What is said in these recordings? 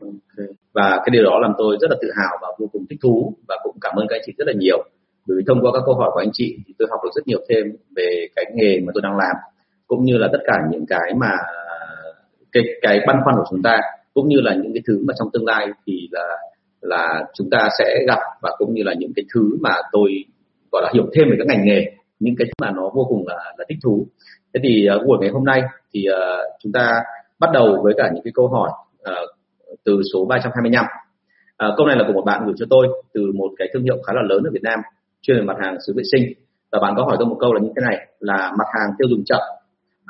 okay. và cái điều đó làm tôi rất là tự hào và vô cùng thích thú và cũng cảm ơn các anh chị rất là nhiều bởi vì thông qua các câu hỏi của anh chị thì tôi học được rất nhiều thêm về cái nghề mà tôi đang làm cũng như là tất cả những cái mà cái cái băn khoăn của chúng ta cũng như là những cái thứ mà trong tương lai thì là là chúng ta sẽ gặp và cũng như là những cái thứ mà tôi gọi là hiểu thêm về các ngành nghề những cái mà nó vô cùng là, là thích thú thế thì uh, buổi ngày hôm nay thì uh, chúng ta bắt đầu với cả những cái câu hỏi uh, từ số 325 uh, ờ, câu này là của một bạn gửi cho tôi từ một cái thương hiệu khá là lớn ở Việt Nam chuyên về mặt hàng xứ vệ sinh. Và bạn có hỏi tôi một câu là như thế này là mặt hàng tiêu dùng chậm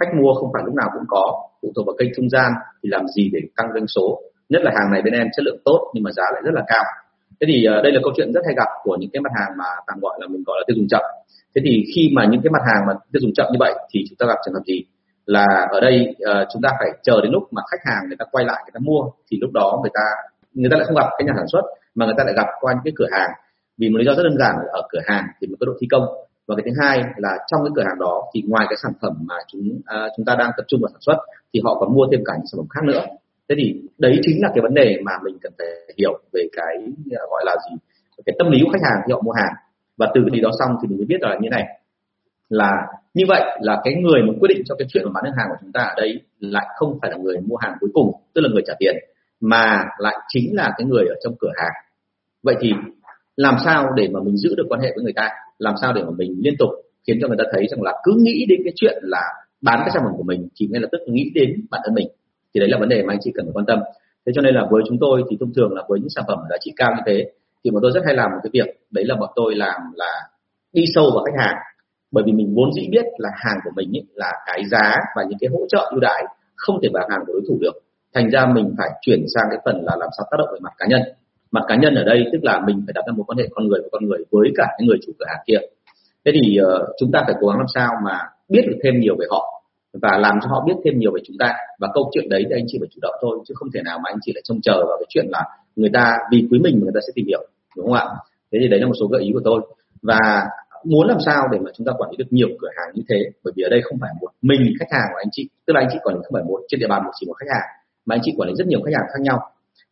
khách mua không phải lúc nào cũng có phụ thuộc vào kênh trung gian thì làm gì để tăng doanh số. Nhất là hàng này bên em chất lượng tốt nhưng mà giá lại rất là cao. Thế thì uh, đây là câu chuyện rất hay gặp của những cái mặt hàng mà tạm gọi là mình gọi là tiêu dùng chậm. Thế thì khi mà những cái mặt hàng mà tiêu dùng chậm như vậy thì chúng ta gặp trường hợp gì? Là ở đây uh, chúng ta phải chờ đến lúc mà khách hàng người ta quay lại người ta mua thì lúc đó người ta người ta lại không gặp cái nhà sản xuất mà người ta lại gặp qua những cái cửa hàng. Vì một lý do rất đơn giản là ở cửa hàng thì mới có độ thi công. Và cái thứ hai là trong cái cửa hàng đó thì ngoài cái sản phẩm mà chúng uh, chúng ta đang tập trung vào sản xuất thì họ còn mua thêm cả những sản phẩm khác nữa. Thế thì đấy chính là cái vấn đề mà mình cần phải hiểu về cái gọi là gì? Cái tâm lý của khách hàng khi họ mua hàng. Và từ cái đó xong thì mình mới biết là như này là như vậy là cái người mà quyết định cho cái chuyện mà bán được hàng của chúng ta ở đây lại không phải là người mua hàng cuối cùng, tức là người trả tiền, mà lại chính là cái người ở trong cửa hàng. Vậy thì làm sao để mà mình giữ được quan hệ với người ta? Làm sao để mà mình liên tục khiến cho người ta thấy rằng là cứ nghĩ đến cái chuyện là bán cái sản phẩm của mình thì ngay lập tức nghĩ đến bản thân mình? Thì đấy là vấn đề mà anh chị cần phải quan tâm. Thế cho nên là với chúng tôi thì thông thường là với những sản phẩm giá trị cao như thế, thì bọn tôi rất hay làm một cái việc, đấy là bọn tôi làm là đi sâu vào khách hàng bởi vì mình vốn dĩ biết là hàng của mình ý, là cái giá và những cái hỗ trợ ưu đãi không thể bằng hàng của đối thủ được. Thành ra mình phải chuyển sang cái phần là làm sao tác động về mặt cá nhân. Mặt cá nhân ở đây tức là mình phải đặt ra một quan hệ con người với con người với cả cái người chủ cửa hàng kia. Thế thì uh, chúng ta phải cố gắng làm sao mà biết được thêm nhiều về họ và làm cho họ biết thêm nhiều về chúng ta. Và câu chuyện đấy thì anh chị phải chủ động thôi chứ không thể nào mà anh chị lại trông chờ vào cái chuyện là người ta vì quý mình mà người ta sẽ tìm hiểu đúng không ạ? Thế thì đấy là một số gợi ý của tôi. Và muốn làm sao để mà chúng ta quản lý được nhiều cửa hàng như thế? Bởi vì ở đây không phải một mình khách hàng của anh chị, tức là anh chị quản lý không phải một, trên địa bàn một chỉ một khách hàng, mà anh chị quản lý rất nhiều khách hàng khác nhau.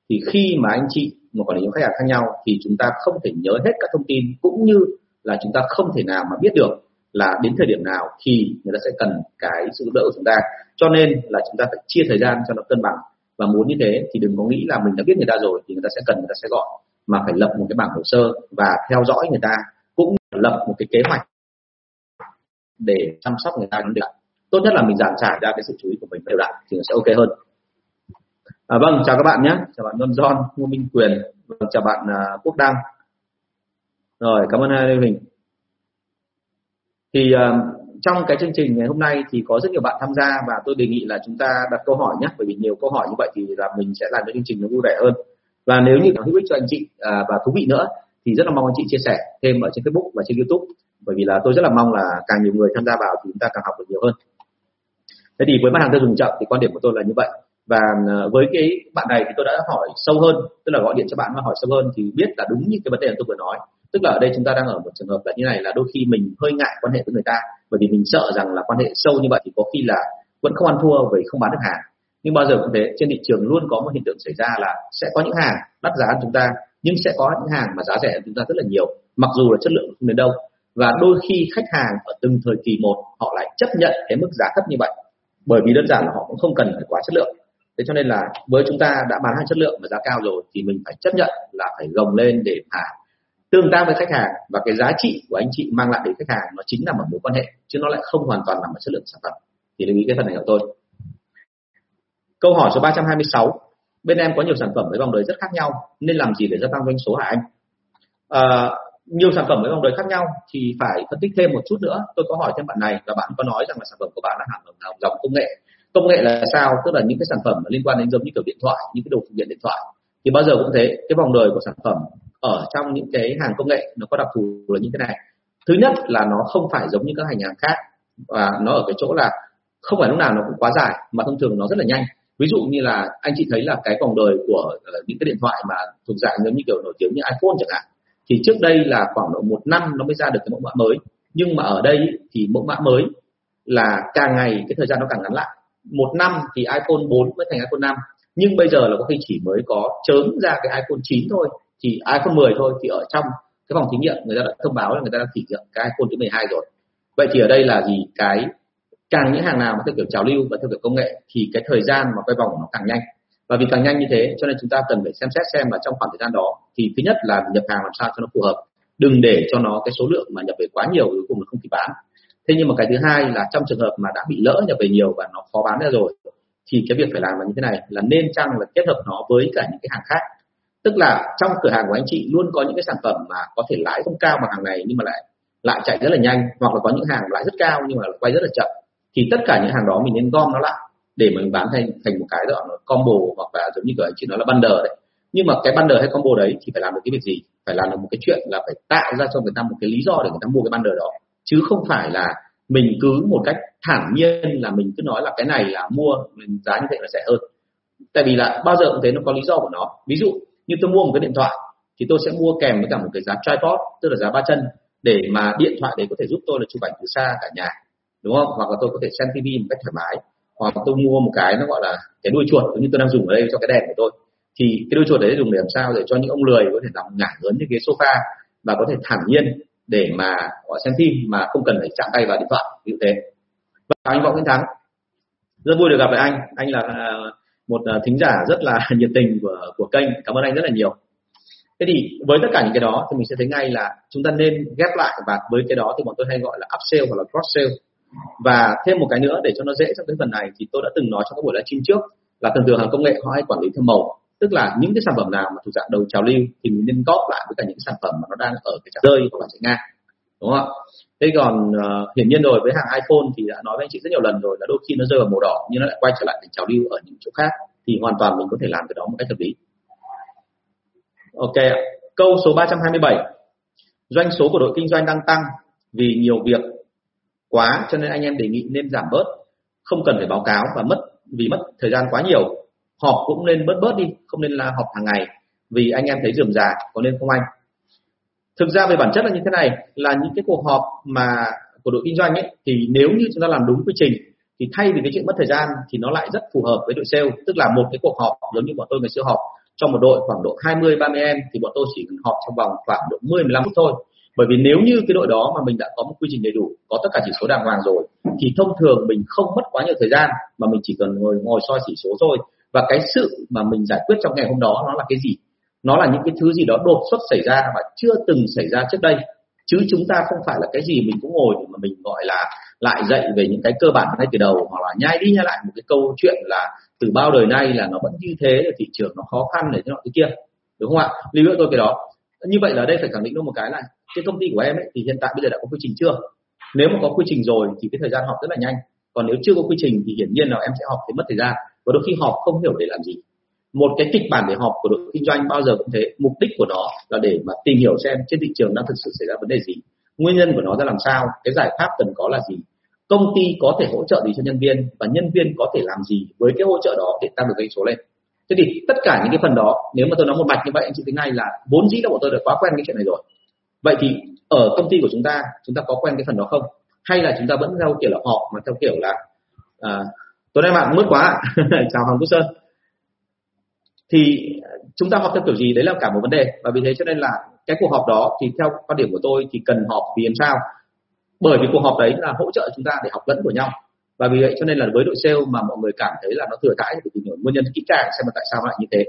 Thì khi mà anh chị mà quản lý những khách hàng khác nhau thì chúng ta không thể nhớ hết các thông tin, cũng như là chúng ta không thể nào mà biết được là đến thời điểm nào thì người ta sẽ cần cái sự giúp đỡ của chúng ta. Cho nên là chúng ta phải chia thời gian cho nó cân bằng. Và muốn như thế thì đừng có nghĩ là mình đã biết người ta rồi thì người ta sẽ cần, người ta sẽ gọi, mà phải lập một cái bảng hồ sơ và theo dõi người ta cũng lập một cái kế hoạch để chăm sóc người ta được. Tốt nhất là mình giảm trải ra cái sự chú ý của mình đều đặn thì nó sẽ ok hơn. À, vâng chào các bạn nhé. Chào bạn John John Ngô Minh Quyền. Vâng, chào bạn uh, Quốc Đăng. Rồi cảm ơn hai Lê Huỳnh. Thì uh, trong cái chương trình ngày hôm nay thì có rất nhiều bạn tham gia và tôi đề nghị là chúng ta đặt câu hỏi nhé. Bởi vì nhiều câu hỏi như vậy thì là mình sẽ làm cho chương trình nó vui vẻ hơn. Và nếu như nó hữu ích cho anh chị à, và thú vị nữa thì rất là mong anh chị chia sẻ thêm ở trên Facebook và trên YouTube. Bởi vì là tôi rất là mong là càng nhiều người tham gia vào thì chúng ta càng học được nhiều hơn. Thế thì với mặt hàng tiêu dùng chậm thì quan điểm của tôi là như vậy. Và ờ, với cái bạn này thì tôi đã hỏi sâu hơn, tức là gọi điện cho bạn và hỏi sâu hơn thì biết là đúng như cái vấn đề tôi vừa nói. Tức là ở đây chúng ta đang ở một trường hợp là như này là đôi khi mình hơi ngại quan hệ với người ta, bởi vì mình sợ rằng là quan hệ sâu như vậy thì có khi là vẫn không ăn thua vì không bán được hàng. Nhưng bao giờ cũng thế, trên thị trường luôn có một hiện tượng xảy ra là sẽ có những hàng đắt giá hơn chúng ta nhưng sẽ có những hàng mà giá rẻ hơn chúng ta rất là nhiều, mặc dù là chất lượng không đến đâu. Và đôi khi khách hàng ở từng thời kỳ một, họ lại chấp nhận cái mức giá thấp như vậy, bởi vì đơn giản là họ cũng không cần phải quá chất lượng. Thế cho nên là với chúng ta đã bán hàng chất lượng và giá cao rồi thì mình phải chấp nhận là phải gồng lên để mà tương tác với khách hàng. Và cái giá trị của anh chị mang lại đến khách hàng nó chính là một mối quan hệ, chứ nó lại không hoàn toàn nằm ở chất lượng sản phẩm. Thì lưu ý cái phần này của tôi. Câu hỏi số 326 bên em có nhiều sản phẩm với vòng đời rất khác nhau nên làm gì để gia tăng doanh số hả anh? À, nhiều sản phẩm với vòng đời khác nhau thì phải phân tích thêm một chút nữa. Tôi có hỏi thêm bạn này và bạn có nói rằng là sản phẩm của bạn là hàng dòng công nghệ. Công nghệ là sao? Tức là những cái sản phẩm liên quan đến giống như kiểu điện thoại những cái đồ phụ kiện điện thoại. Thì bao giờ cũng thế cái vòng đời của sản phẩm ở trong những cái hàng công nghệ nó có đặc thù là như thế này. Thứ nhất là nó không phải giống như các hành hàng khác và nó ở cái chỗ là không phải lúc nào nó cũng quá dài mà thông thường nó rất là nhanh ví dụ như là anh chị thấy là cái vòng đời của ờ, những cái điện thoại mà thuộc dạng giống như kiểu nổi tiếng như iPhone chẳng hạn, thì trước đây là khoảng độ một năm nó mới ra được cái mẫu mã mới. Nhưng mà ở đây thì mẫu mã mới là càng ngày cái thời gian nó càng ngắn lại. Một năm thì iPhone 4 mới thành iPhone 5 nhưng bây giờ là có khi chỉ mới có chớm ra cái iPhone 9 thôi, thì iPhone 10 thôi thì ở trong cái phòng thí nghiệm người ta đã thông báo là người ta đã thử nghiệm cái iPhone thứ 12 rồi. Vậy thì ở đây là gì? Cái càng những hàng nào mà theo kiểu trào lưu và theo kiểu công nghệ thì cái thời gian mà quay vòng nó càng nhanh. Và vì càng nhanh như thế cho nên chúng ta cần phải xem xét xem là trong khoảng thời gian đó thì thứ nhất là nhập hàng làm sao cho nó phù hợp. Đừng để cho nó cái số lượng mà nhập về quá nhiều cuối cùng nó không kịp bán. Thế nhưng mà cái thứ hai là trong trường hợp mà đã bị lỡ nhập về nhiều và nó khó bán ra rồi thì cái việc phải làm là như thế này, là nên chăng là kết hợp nó với cả những cái hàng khác. Tức là trong cửa hàng của anh chị luôn có những cái sản phẩm mà có thể lãi không cao bằng hàng này nhưng mà lại lại chạy rất là nhanh hoặc là có những hàng lãi rất cao nhưng mà quay rất là chậm thì tất cả những hàng đó mình nên gom nó lại để mình bán thành thành một cái gọi là combo hoặc là giống như kiểu anh chị nói là bundle đấy. Nhưng mà cái bundle hay combo đấy thì phải làm được cái việc gì? Phải làm được một cái chuyện là phải tạo ra cho người ta một cái lý do để người ta mua cái bundle đó. Chứ không phải là mình cứ một cách thản nhiên là mình cứ nói là cái này là mua mình giá như thế là rẻ hơn. Tại vì là bao giờ cũng thế, nó có lý do của nó. Ví dụ như tôi mua một cái điện thoại thì tôi sẽ mua kèm với cả một cái giá tripod, tức là giá ba chân, để mà điện thoại đấy có thể giúp tôi là chụp ảnh từ xa cả nhà đúng không? Hoặc là tôi có thể xem tivi một cách thoải mái. Hoặc tôi mua một cái nó gọi là cái đuôi chuột như tôi đang dùng ở đây cho cái đèn của tôi. Thì cái đuôi chuột đấy dùng để làm sao? Để cho những ông lười có thể nằm ngả lớn như ghế sofa và có thể thản nhiên để mà họ xem phim mà không cần phải chạm tay vào điện thoại. Như thế. Và anh võ nguyễn thắng, rất vui được gặp lại anh. Anh là à, một à, thính giả rất là nhiệt tình của của kênh. Cảm ơn anh rất là nhiều. Thế thì với tất cả những cái đó thì mình sẽ thấy ngay là chúng ta nên ghép lại và với cái đó thì bọn tôi hay gọi là upsell hoặc là cross sell và thêm một cái nữa để cho nó dễ trong cái phần này thì tôi đã từng nói trong các buổi livestream trước là thường thường hàng công nghệ họ hay quản lý theo màu. Tức là những cái sản phẩm nào mà thuộc dạng đầu trào lưu thì mình nên góp lại với cả những sản phẩm mà nó đang ở cái trạng rơi hoặc là chạy ngang. Đúng không ạ? Thế còn uh, hiển nhiên rồi với hàng iPhone thì đã nói với anh chị rất nhiều lần rồi là đôi khi nó rơi vào màu đỏ nhưng nó lại quay trở lại thành trào lưu ở những chỗ khác thì hoàn toàn mình có thể làm cái đó một cách hợp lý. Ok câu số 327 doanh số của đội kinh doanh đang tăng vì nhiều việc quá, cho nên anh em đề nghị nên giảm bớt. Không cần phải báo cáo và mất, vì mất thời gian quá nhiều. Họp cũng nên bớt bớt đi, không nên là họp hàng ngày, vì anh em thấy dườm già có nên không anh? Thực ra về bản chất là như thế này, là những cái cuộc họp mà của đội kinh doanh ấy, thì nếu như chúng ta làm đúng quy trình, thì thay vì cái chuyện mất thời gian, thì nó lại rất phù hợp với đội sale. Tức là một cái cuộc họp giống như bọn tôi ngày xưa họp, trong một đội khoảng độ 20 30 em, thì bọn tôi chỉ cần họp trong vòng khoảng độ 10 15 phút thôi bởi vì nếu như cái đội đó mà mình đã có một quy trình đầy đủ, có tất cả chỉ số đàng hoàng rồi, thì thông thường mình không mất quá nhiều thời gian, mà mình chỉ cần ngồi ngồi soi chỉ số thôi. Và cái sự mà mình giải quyết trong ngày hôm đó nó là cái gì? Nó là những cái thứ gì đó đột xuất xảy ra mà chưa từng xảy ra trước đây. Chứ chúng ta không phải là cái gì mình cũng ngồi mà mình, gọi là, lại dạy về những cái cơ bản ngay từ đầu, hoặc là nhai đi nhai lại một cái câu chuyện là từ bao đời nay là nó vẫn như thế, thị trường nó khó khăn để thế nọ thế kia. Đúng không ạ? Lưu ý tôi cái đó. Như vậy là ở đây phải khẳng định luôn một cái là cái công ty của em ấy thì hiện tại bây giờ đã có quy trình chưa? Nếu mà có quy trình rồi thì cái thời gian họp rất là nhanh. Còn nếu chưa có quy trình thì hiển nhiên là em sẽ họp thì mất thời gian. Và đôi khi họp không hiểu để làm gì. Một cái kịch bản để họp của đội kinh doanh bao giờ cũng thế. Mục đích của nó là để mà tìm hiểu xem trên thị trường đang thực sự xảy ra vấn đề gì. Nguyên nhân của nó ra làm sao? Cái giải pháp cần có là gì? Công ty có thể hỗ trợ gì cho nhân viên? Và nhân viên có thể làm gì với cái hỗ trợ đó để tăng được doanh số lên? Thế thì tất cả những cái phần đó, nếu mà tôi nói một mạch như vậy, anh chị thấy ngay là vốn dĩ là bọn tôi đã quá quen cái chuyện này rồi vậy thì ở công ty của chúng ta chúng ta có quen cái phần đó không? Hay là chúng ta vẫn theo kiểu là họ mà theo kiểu là à, tối nay bạn mướt quá chào hoàng quốc sơn. Thì chúng ta họp theo kiểu gì? Đấy là cả một vấn đề. Và vì thế cho nên là cái cuộc họp đó thì theo quan điểm của tôi thì cần họp vì làm sao? Bởi vì cuộc họp đấy là hỗ trợ chúng ta để học lẫn của nhau. Và vì vậy cho nên là với đội sale mà mọi người cảm thấy là nó thừa thãi thì tìm hiểu nguyên nhân kỹ càng xem là tại sao lại như thế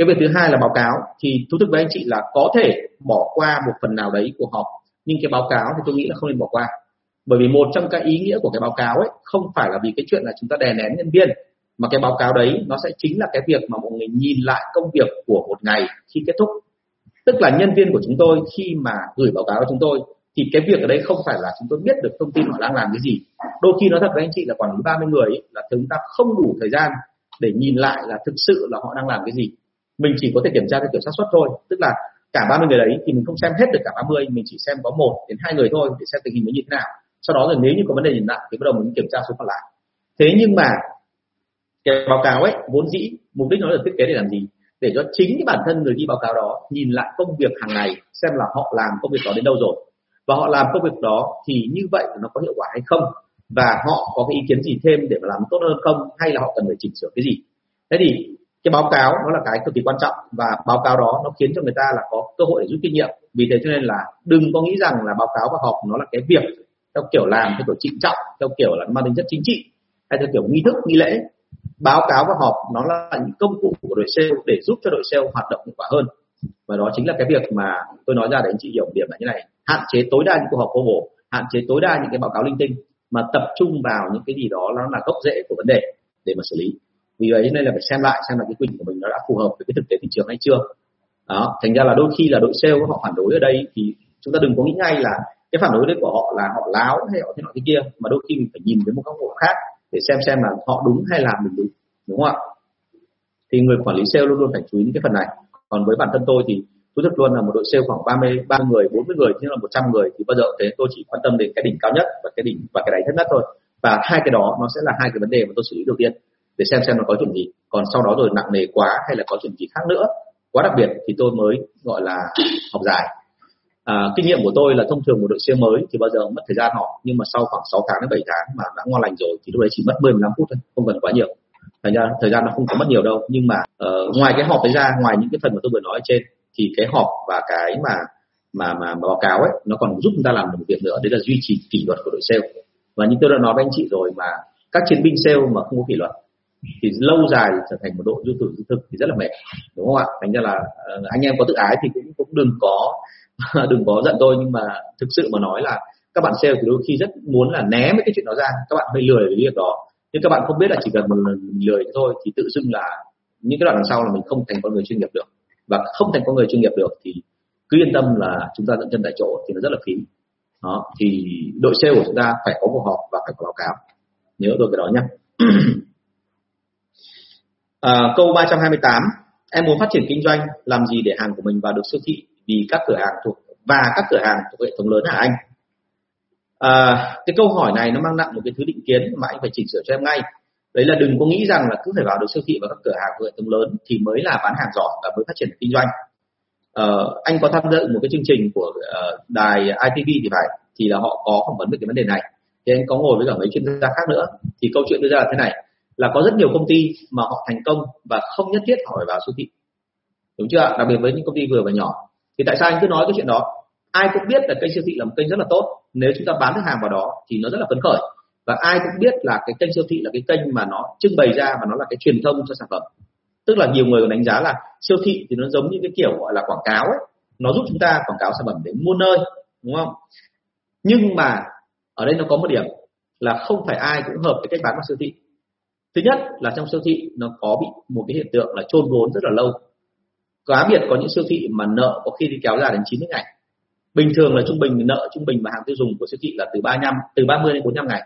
cái việc thứ hai là báo cáo. Thì thú thực với anh chị là có thể bỏ qua một phần nào đấy của họp nhưng cái báo cáo thì tôi nghĩ là không nên bỏ qua. Bởi vì một trong các ý nghĩa của cái báo cáo ấy không phải là vì cái chuyện là chúng ta đè nén nhân viên mà cái báo cáo đấy nó sẽ chính là cái việc mà mọi người nhìn lại công việc của một ngày khi kết thúc. Tức là nhân viên của chúng tôi khi mà gửi báo cáo cho chúng tôi thì cái việc ở đây không phải là chúng tôi biết được thông tin họ đang làm cái gì. Đôi khi nói thật với anh chị là quản lý 30 người ấy, là chúng ta không đủ thời gian để nhìn lại là thực sự là họ đang làm cái gì mình chỉ có thể kiểm tra theo kiểu xác suất thôi. Tức là cả 30 người đấy thì mình không xem hết được cả 30 mình chỉ xem có một đến hai người thôi để xem tình hình nó như thế nào. Sau đó rồi nếu như có vấn đề nhìn lại thì bắt đầu mình kiểm tra số còn lại. Thế nhưng mà cái báo cáo ấy vốn dĩ, mục đích nó được thiết kế để làm gì? Để cho chính cái bản thân người ghi báo cáo đó nhìn lại công việc hàng ngày, xem là họ làm công việc đó đến đâu rồi. Và họ làm công việc đó thì như vậy nó có hiệu quả hay không? Và họ có cái ý kiến gì thêm để mà làm tốt hơn không? Hay là họ cần phải chỉnh sửa cái gì? Thế thì cái báo cáo nó là cái cực kỳ quan trọng và báo cáo đó nó khiến cho người ta là có cơ hội để rút kinh nghiệm. Vì thế cho nên là đừng có nghĩ rằng là báo cáo và họp nó là cái việc theo kiểu làm, theo kiểu trịnh trọng, theo kiểu là mang tính chất chính trị hay theo kiểu nghi thức, nghi lễ. Báo cáo và họp nó là những công cụ của đội sale để giúp cho đội sale hoạt động hiệu quả hơn. Và đó chính là cái việc mà tôi nói ra để anh chị hiểu điểm là như này. Hạn chế tối đa những cuộc họp vô bổ, hạn chế tối đa những cái báo cáo linh tinh mà tập trung vào những cái gì đó nó là gốc rễ của vấn đề để mà xử lý vì vậy nên là phải xem lại, xem là cái quy định của mình nó đã phù hợp với cái thực tế thị trường hay chưa. Đó, thành ra là đôi khi là đội sale họ phản đối ở đây thì chúng ta đừng có nghĩ ngay là cái phản đối đấy của họ là họ láo hay họ thế nọ thế kia, mà đôi khi mình phải nhìn với một góc độ khác để xem xem là họ đúng hay là mình đúng đúng không ạ? Thì người quản lý sale luôn luôn phải chú ý những cái phần này. Còn với bản thân tôi thì tôi rất luôn là một đội sale khoảng 30 30 người 40 người nhưng là 100 người thì bao giờ thế. Tôi chỉ quan tâm đến cái đỉnh cao nhất và cái đỉnh và cái đáy thấp nhất thôi. Và hai cái đó nó sẽ là hai cái vấn đề mà tôi xử lý đầu tiên để xem xem nó có chuyện gì. Còn sau đó rồi nặng nề quá hay là có chuyện gì khác nữa quá đặc biệt thì tôi mới gọi là học dài. À, kinh nghiệm của tôi là thông thường một đội xe mới thì bao giờ mất thời gian họ nhưng mà sau khoảng 6 tháng đến 7 tháng mà đã ngon lành rồi thì lúc đấy chỉ mất 10 15 phút thôi không cần quá nhiều. Thành ra thời gian nó không có mất nhiều đâu nhưng mà uh, ngoài cái họp đấy ra ngoài những cái phần mà tôi vừa nói ở trên thì cái họp và cái mà mà mà, mà báo cáo ấy nó còn giúp chúng ta làm một việc nữa đấy là duy trì kỷ luật của đội sale và như tôi đã nói với anh chị rồi mà các chiến binh sale mà không có kỷ luật thì lâu dài trở thành một đội du tử du thực thì rất là mệt, đúng không ạ? Thành ra là ờ, anh em có tự ái thì cũng cũng đừng có đừng có giận tôi, nhưng mà thực sự mà nói là các bạn sale thì đôi khi rất muốn là né mấy cái chuyện đó ra, các bạn hơi lười với việc đó. Nhưng các bạn không biết là chỉ cần một lần lười thôi thì tự dưng là những cái đoạn đằng sau là mình không thành con người chuyên nghiệp được. Và không thành con người chuyên nghiệp được thì cứ yên tâm là chúng ta dẫn chân tại chỗ thì nó rất là phí. Đó, thì đội sale của chúng ta phải có cuộc họp và phải có báo cáo. Nhớ tôi cái đó nhé à, câu 328 em muốn phát triển kinh doanh làm gì để hàng của mình vào được siêu thị? Vì các cửa hàng thuộc và các cửa hàng thuộc hệ thống lớn hả anh? À, cái câu hỏi này nó mang nặng một cái thứ định kiến mà anh phải chỉnh sửa cho em ngay. Đấy là đừng có nghĩ rằng là cứ phải vào được siêu thị và các cửa hàng thuộc hệ thống lớn thì mới là bán hàng giỏi và mới phát triển kinh doanh. À, anh có tham dự một cái chương trình của uh, đài ITV thì phải thì là họ có phỏng vấn về cái vấn đề này. Thì anh có ngồi với cả mấy chuyên gia khác nữa. Thì câu chuyện đưa ra là thế này là có rất nhiều công ty mà họ thành công và không nhất thiết họ phải vào siêu thị. Đúng chưa đặc biệt với những công ty vừa và nhỏ. Thì tại sao anh cứ nói cái chuyện đó? Ai cũng biết là kênh siêu thị là một kênh rất là tốt. Nếu chúng ta bán được hàng vào đó thì nó rất là phấn khởi. Và ai cũng biết là cái kênh siêu thị là cái kênh mà nó trưng bày ra và nó là cái truyền thông cho sản phẩm. Tức là nhiều người còn đánh giá là siêu thị thì nó giống như cái kiểu gọi là quảng cáo ấy. Nó giúp chúng ta quảng cáo sản phẩm đến muôn nơi, đúng không? Nhưng mà ở đây nó có một điểm là không phải ai cũng hợp với cách bán vào siêu thị thứ nhất là trong siêu thị nó có bị một cái hiện tượng là chôn vốn rất là lâu. Cá biệt có những siêu thị mà nợ có khi đi kéo dài đến 90 ngày. Bình thường là trung bình, nợ trung bình mà hàng tiêu dùng của siêu thị là từ 35 từ 30 đến 45 ngày.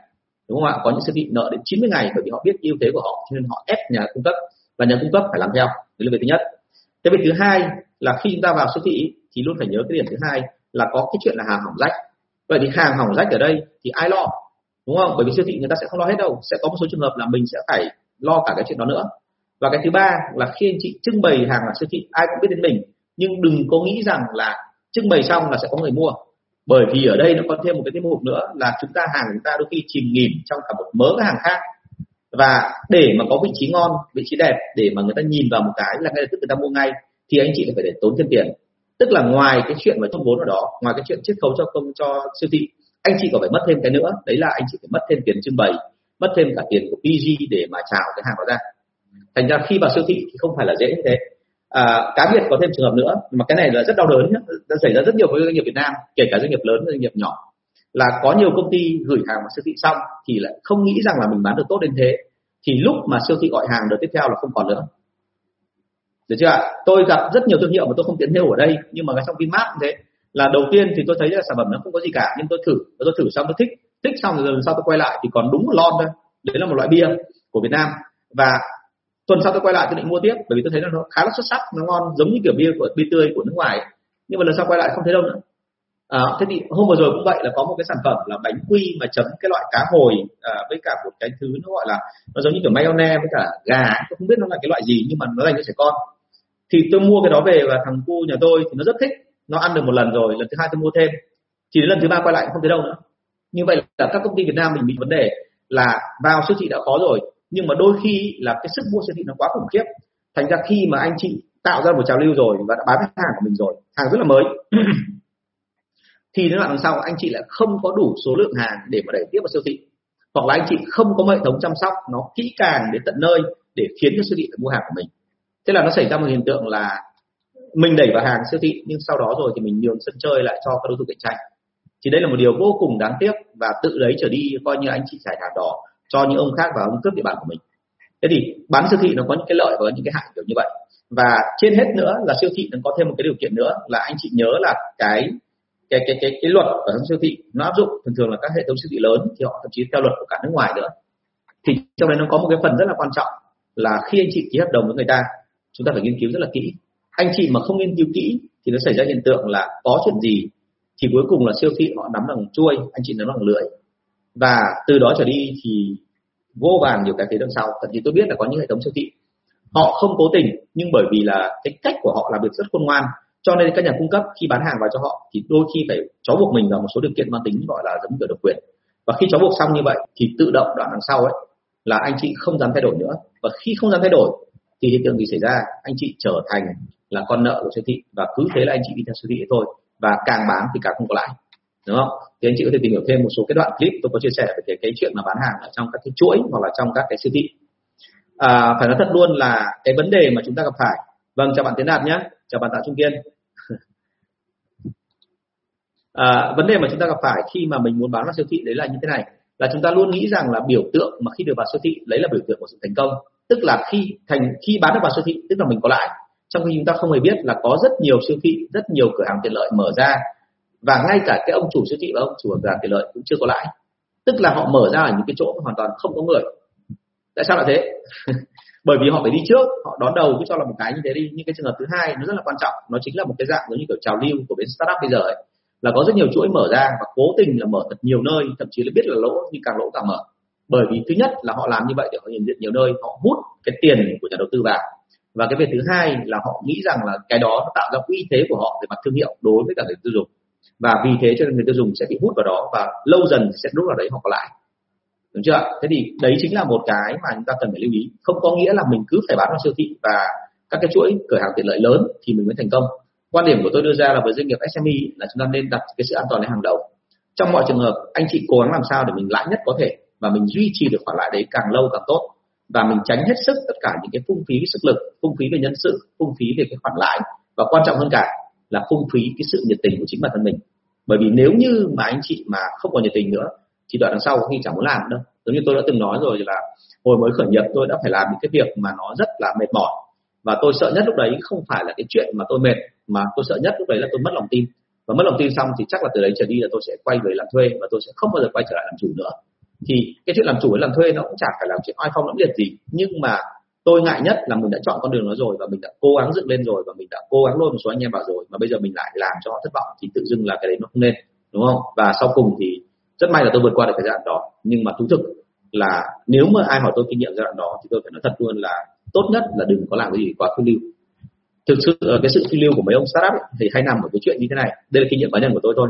Đúng không ạ? Có những siêu thị nợ đến 90 ngày bởi vì họ biết ưu thế của họ, cho nên họ ép nhà cung cấp và nhà cung cấp phải làm theo. Đấy là việc thứ nhất. Cái việc thứ hai là khi chúng ta vào siêu thị thì luôn phải nhớ cái điểm thứ hai là có cái chuyện là hàng hỏng rách. Vậy thì hàng hỏng rách ở đây thì ai lo? Đúng không? Bởi vì siêu thị người ta sẽ không lo hết đâu. Sẽ có một số trường hợp là mình sẽ phải lo cả cái chuyện đó nữa. Và cái thứ ba là khi anh chị trưng bày hàng ở siêu thị, ai cũng biết đến mình. Nhưng đừng có nghĩ rằng là trưng bày xong là sẽ có người mua. Bởi vì ở đây nó có thêm một cái tiết mục nữa là chúng ta hàng chúng ta đôi khi chìm nghỉm trong cả một mớ các hàng khác. Và để mà có vị trí ngon, vị trí đẹp, để mà người ta nhìn vào một cái là ngay lập tức người ta mua ngay, thì anh chị phải để tốn thêm tiền. Tức là ngoài cái chuyện mà trong vốn ở đó, ngoài cái chuyện chiết khấu cho công, cho siêu thị anh chị còn phải mất thêm cái nữa. Đấy là anh chị phải mất thêm tiền trưng bày mất thêm cả tiền của PG để mà chào cái hàng đó ra. Thành ra khi vào siêu thị thì không phải là dễ như thế. À, cá biệt có thêm trường hợp nữa mà cái này là rất đau đớn đã xảy ra rất nhiều với doanh nghiệp Việt Nam kể cả doanh nghiệp lớn doanh nghiệp nhỏ là có nhiều công ty gửi hàng vào siêu thị xong thì lại không nghĩ rằng là mình bán được tốt đến thế. Thì lúc mà siêu thị gọi hàng đợt tiếp theo là không còn nữa. Được chưa ạ? Tôi gặp rất nhiều thương hiệu mà tôi không tiến nêu ở đây nhưng mà ngay trong Vinmart cũng thế là đầu tiên thì tôi thấy là sản phẩm nó không có gì cả nhưng tôi thử tôi thử xong tôi thích. Thích xong rồi lần sau tôi quay lại thì còn đúng một lon thôi. Đấy là một loại bia của Việt Nam. Và tuần sau tôi quay lại tôi định mua tiếp bởi vì tôi thấy là nó khá là xuất sắc nó ngon giống như kiểu bia của bia tươi của nước ngoài. Nhưng mà lần sau quay lại không thấy đâu nữa. À, thế thì hôm vừa rồi cũng vậy là có một cái sản phẩm là bánh quy mà chấm cái loại cá hồi à, với cả một cái thứ nó gọi là nó giống như kiểu mayonnaise với cả gà tôi không biết nó là cái loại gì nhưng mà nó dành cho trẻ con. Thì tôi mua cái đó về và thằng cu nhà tôi thì nó rất thích nó ăn được một lần rồi, lần thứ hai tôi mua thêm. Thì đến lần thứ ba quay lại không thấy đâu nữa. Như vậy là các công ty Việt Nam mình bị vấn đề là vào siêu thị đã khó rồi, nhưng mà đôi khi là cái sức mua siêu thị nó quá khủng khiếp. Thành ra khi mà anh chị tạo ra một trào lưu rồi và đã bán hàng của mình rồi, hàng rất là mới, thì đến đoạn đằng sau anh chị lại không có đủ số lượng hàng để mà đẩy tiếp vào siêu thị. Hoặc là anh chị không có hệ thống chăm sóc nó kỹ càng đến tận nơi để khiến cho siêu thị phải mua hàng của mình. Thế là nó xảy ra một hiện tượng là mình đẩy vào hàng siêu thị, nhưng sau đó rồi thì mình nhường sân chơi lại cho các đối thủ cạnh tranh. Thì đây là một điều vô cùng đáng tiếc và tự đấy trở đi coi như anh chị trải thảm đỏ cho những ông khác vào ông cướp địa bàn của mình. Thế thì bán siêu thị nó có những cái lợi và những cái hại kiểu như vậy. Và trên hết nữa là siêu thị nó có thêm một cái điều kiện nữa là anh chị nhớ là cái cái cái cái cái luật ở trong siêu thị nó áp dụng. Thường thường là các hệ thống siêu thị lớn thì họ thậm chí theo luật của cả nước ngoài nữa. Thì trong đấy nó có một cái phần rất là quan trọng là khi anh chị ký hợp đồng với người ta, chúng ta phải nghiên cứu rất là kỹ anh chị mà không nghiên cứu kỹ thì nó xảy ra hiện tượng là có chuyện gì thì cuối cùng là siêu thị họ nắm bằng chuôi, anh chị nắm bằng lưỡi. Và từ đó trở đi thì vô vàn nhiều cái phía đằng sau. Thậm chí tôi biết là có những hệ thống siêu thị, họ không cố tình, nhưng bởi vì là cái cách của họ làm việc rất khôn ngoan, cho nên các nhà cung cấp khi bán hàng vào cho họ thì đôi khi phải chó buộc mình vào một số điều kiện mang tính gọi là giống kiểu độc quyền. Và khi chó buộc xong như vậy thì tự động đoạn đằng sau ấy là anh chị không dám thay đổi nữa. Và khi không dám thay đổi thì hiện tượng gì xảy ra? Anh chị trở thành là con nợ của siêu thị và cứ thế là anh chị đi theo siêu thị thôi. Và càng bán thì càng không có lãi đúng không? Thì anh chị có thể tìm hiểu thêm một số cái đoạn clip tôi có chia sẻ về cái, cái chuyện mà bán hàng ở trong các cái chuỗi hoặc là trong các cái siêu thị. À, phải nói thật luôn là cái vấn đề mà chúng ta gặp phải. Vâng chào bạn tiến đạt nhé. Chào bạn tạ trung kiên. À, vấn đề mà chúng ta gặp phải khi mà mình muốn bán vào siêu thị đấy là như thế này. Là chúng ta luôn nghĩ rằng là biểu tượng mà khi được vào siêu thị đấy là biểu tượng của sự thành công. Tức là khi thành khi bán được vào siêu thị tức là mình có lãi trong khi chúng ta không hề biết là có rất nhiều siêu thị, rất nhiều cửa hàng tiện lợi mở ra, và ngay cả cái ông chủ siêu thị và ông chủ cửa hàng tiện lợi cũng chưa có lãi. Tức là họ mở ra ở những cái chỗ hoàn toàn không có người. Tại sao lại thế? Bởi vì họ phải đi trước, họ đón đầu cứ cho là một cái như thế đi. Nhưng cái trường hợp thứ hai nó rất là quan trọng, nó chính là một cái dạng giống như kiểu trào lưu của bên startup bây giờ ấy, là có rất nhiều chuỗi mở ra và cố tình là mở thật nhiều nơi, thậm chí là biết là lỗ nhưng càng lỗ càng mở. Bởi vì thứ nhất là họ làm như vậy để họ hiện diện nhiều nơi, họ hút cái tiền của nhà đầu tư vào và cái việc thứ hai là họ nghĩ rằng là cái đó nó tạo ra uy thế của họ về mặt thương hiệu đối với cả người tiêu dùng. Và vì thế cho nên người tiêu dùng sẽ bị hút vào đó và lâu dần sẽ lúc nào đấy họ có lại. Đúng chưa thế thì đấy chính là một cái mà chúng ta cần phải lưu ý. Không có nghĩa là mình cứ phải bán vào siêu thị và các cái chuỗi cửa hàng tiện lợi lớn thì mình mới thành công. Quan điểm của tôi đưa ra là với doanh nghiệp SME là chúng ta nên đặt cái sự an toàn lên hàng đầu. Trong mọi trường hợp, anh chị cố gắng làm sao để mình lãi nhất có thể và mình duy trì được khoản lãi đấy càng lâu càng tốt và mình tránh hết sức tất cả những cái phung phí sức lực, phung phí về nhân sự, phung phí về cái khoản lãi. Và quan trọng hơn cả là phung phí cái sự nhiệt tình của chính bản thân mình. Bởi vì nếu như mà anh chị mà không còn nhiệt tình nữa, thì đoạn đằng sau có khi chẳng muốn làm đâu. Giống như tôi đã từng nói rồi là hồi mới khởi nghiệp, tôi đã phải làm những cái việc mà nó rất là mệt mỏi. Và tôi sợ nhất lúc đấy không phải là cái chuyện mà tôi mệt, mà tôi sợ nhất lúc đấy là tôi mất lòng tin. Và mất lòng tin xong thì chắc là từ đấy trở đi là tôi sẽ quay về làm thuê và tôi sẽ không bao giờ quay trở lại làm chủ nữa thì cái chuyện làm chủ với làm thuê nó cũng chả phải làm chuyện oai phong lẫm liệt gì. Nhưng mà tôi ngại nhất là mình đã chọn con đường đó rồi và mình đã cố gắng dựng lên rồi và mình đã cố gắng lôi một số anh em vào rồi mà bây giờ mình lại làm cho họ thất vọng thì tự dưng là cái đấy nó không nên, đúng không? Và sau cùng thì rất may là tôi vượt qua được cái giai đoạn đó. Nhưng mà thú thực là nếu mà ai hỏi tôi kinh nghiệm giai đoạn đó thì tôi phải nói thật luôn là tốt nhất là đừng có làm cái gì quá phiêu lưu. Thực sự ờ, cái sự phiêu lưu của mấy ông startup thì hay nằm ở cái chuyện như thế này. Đây là kinh nghiệm cá nhân của tôi thôi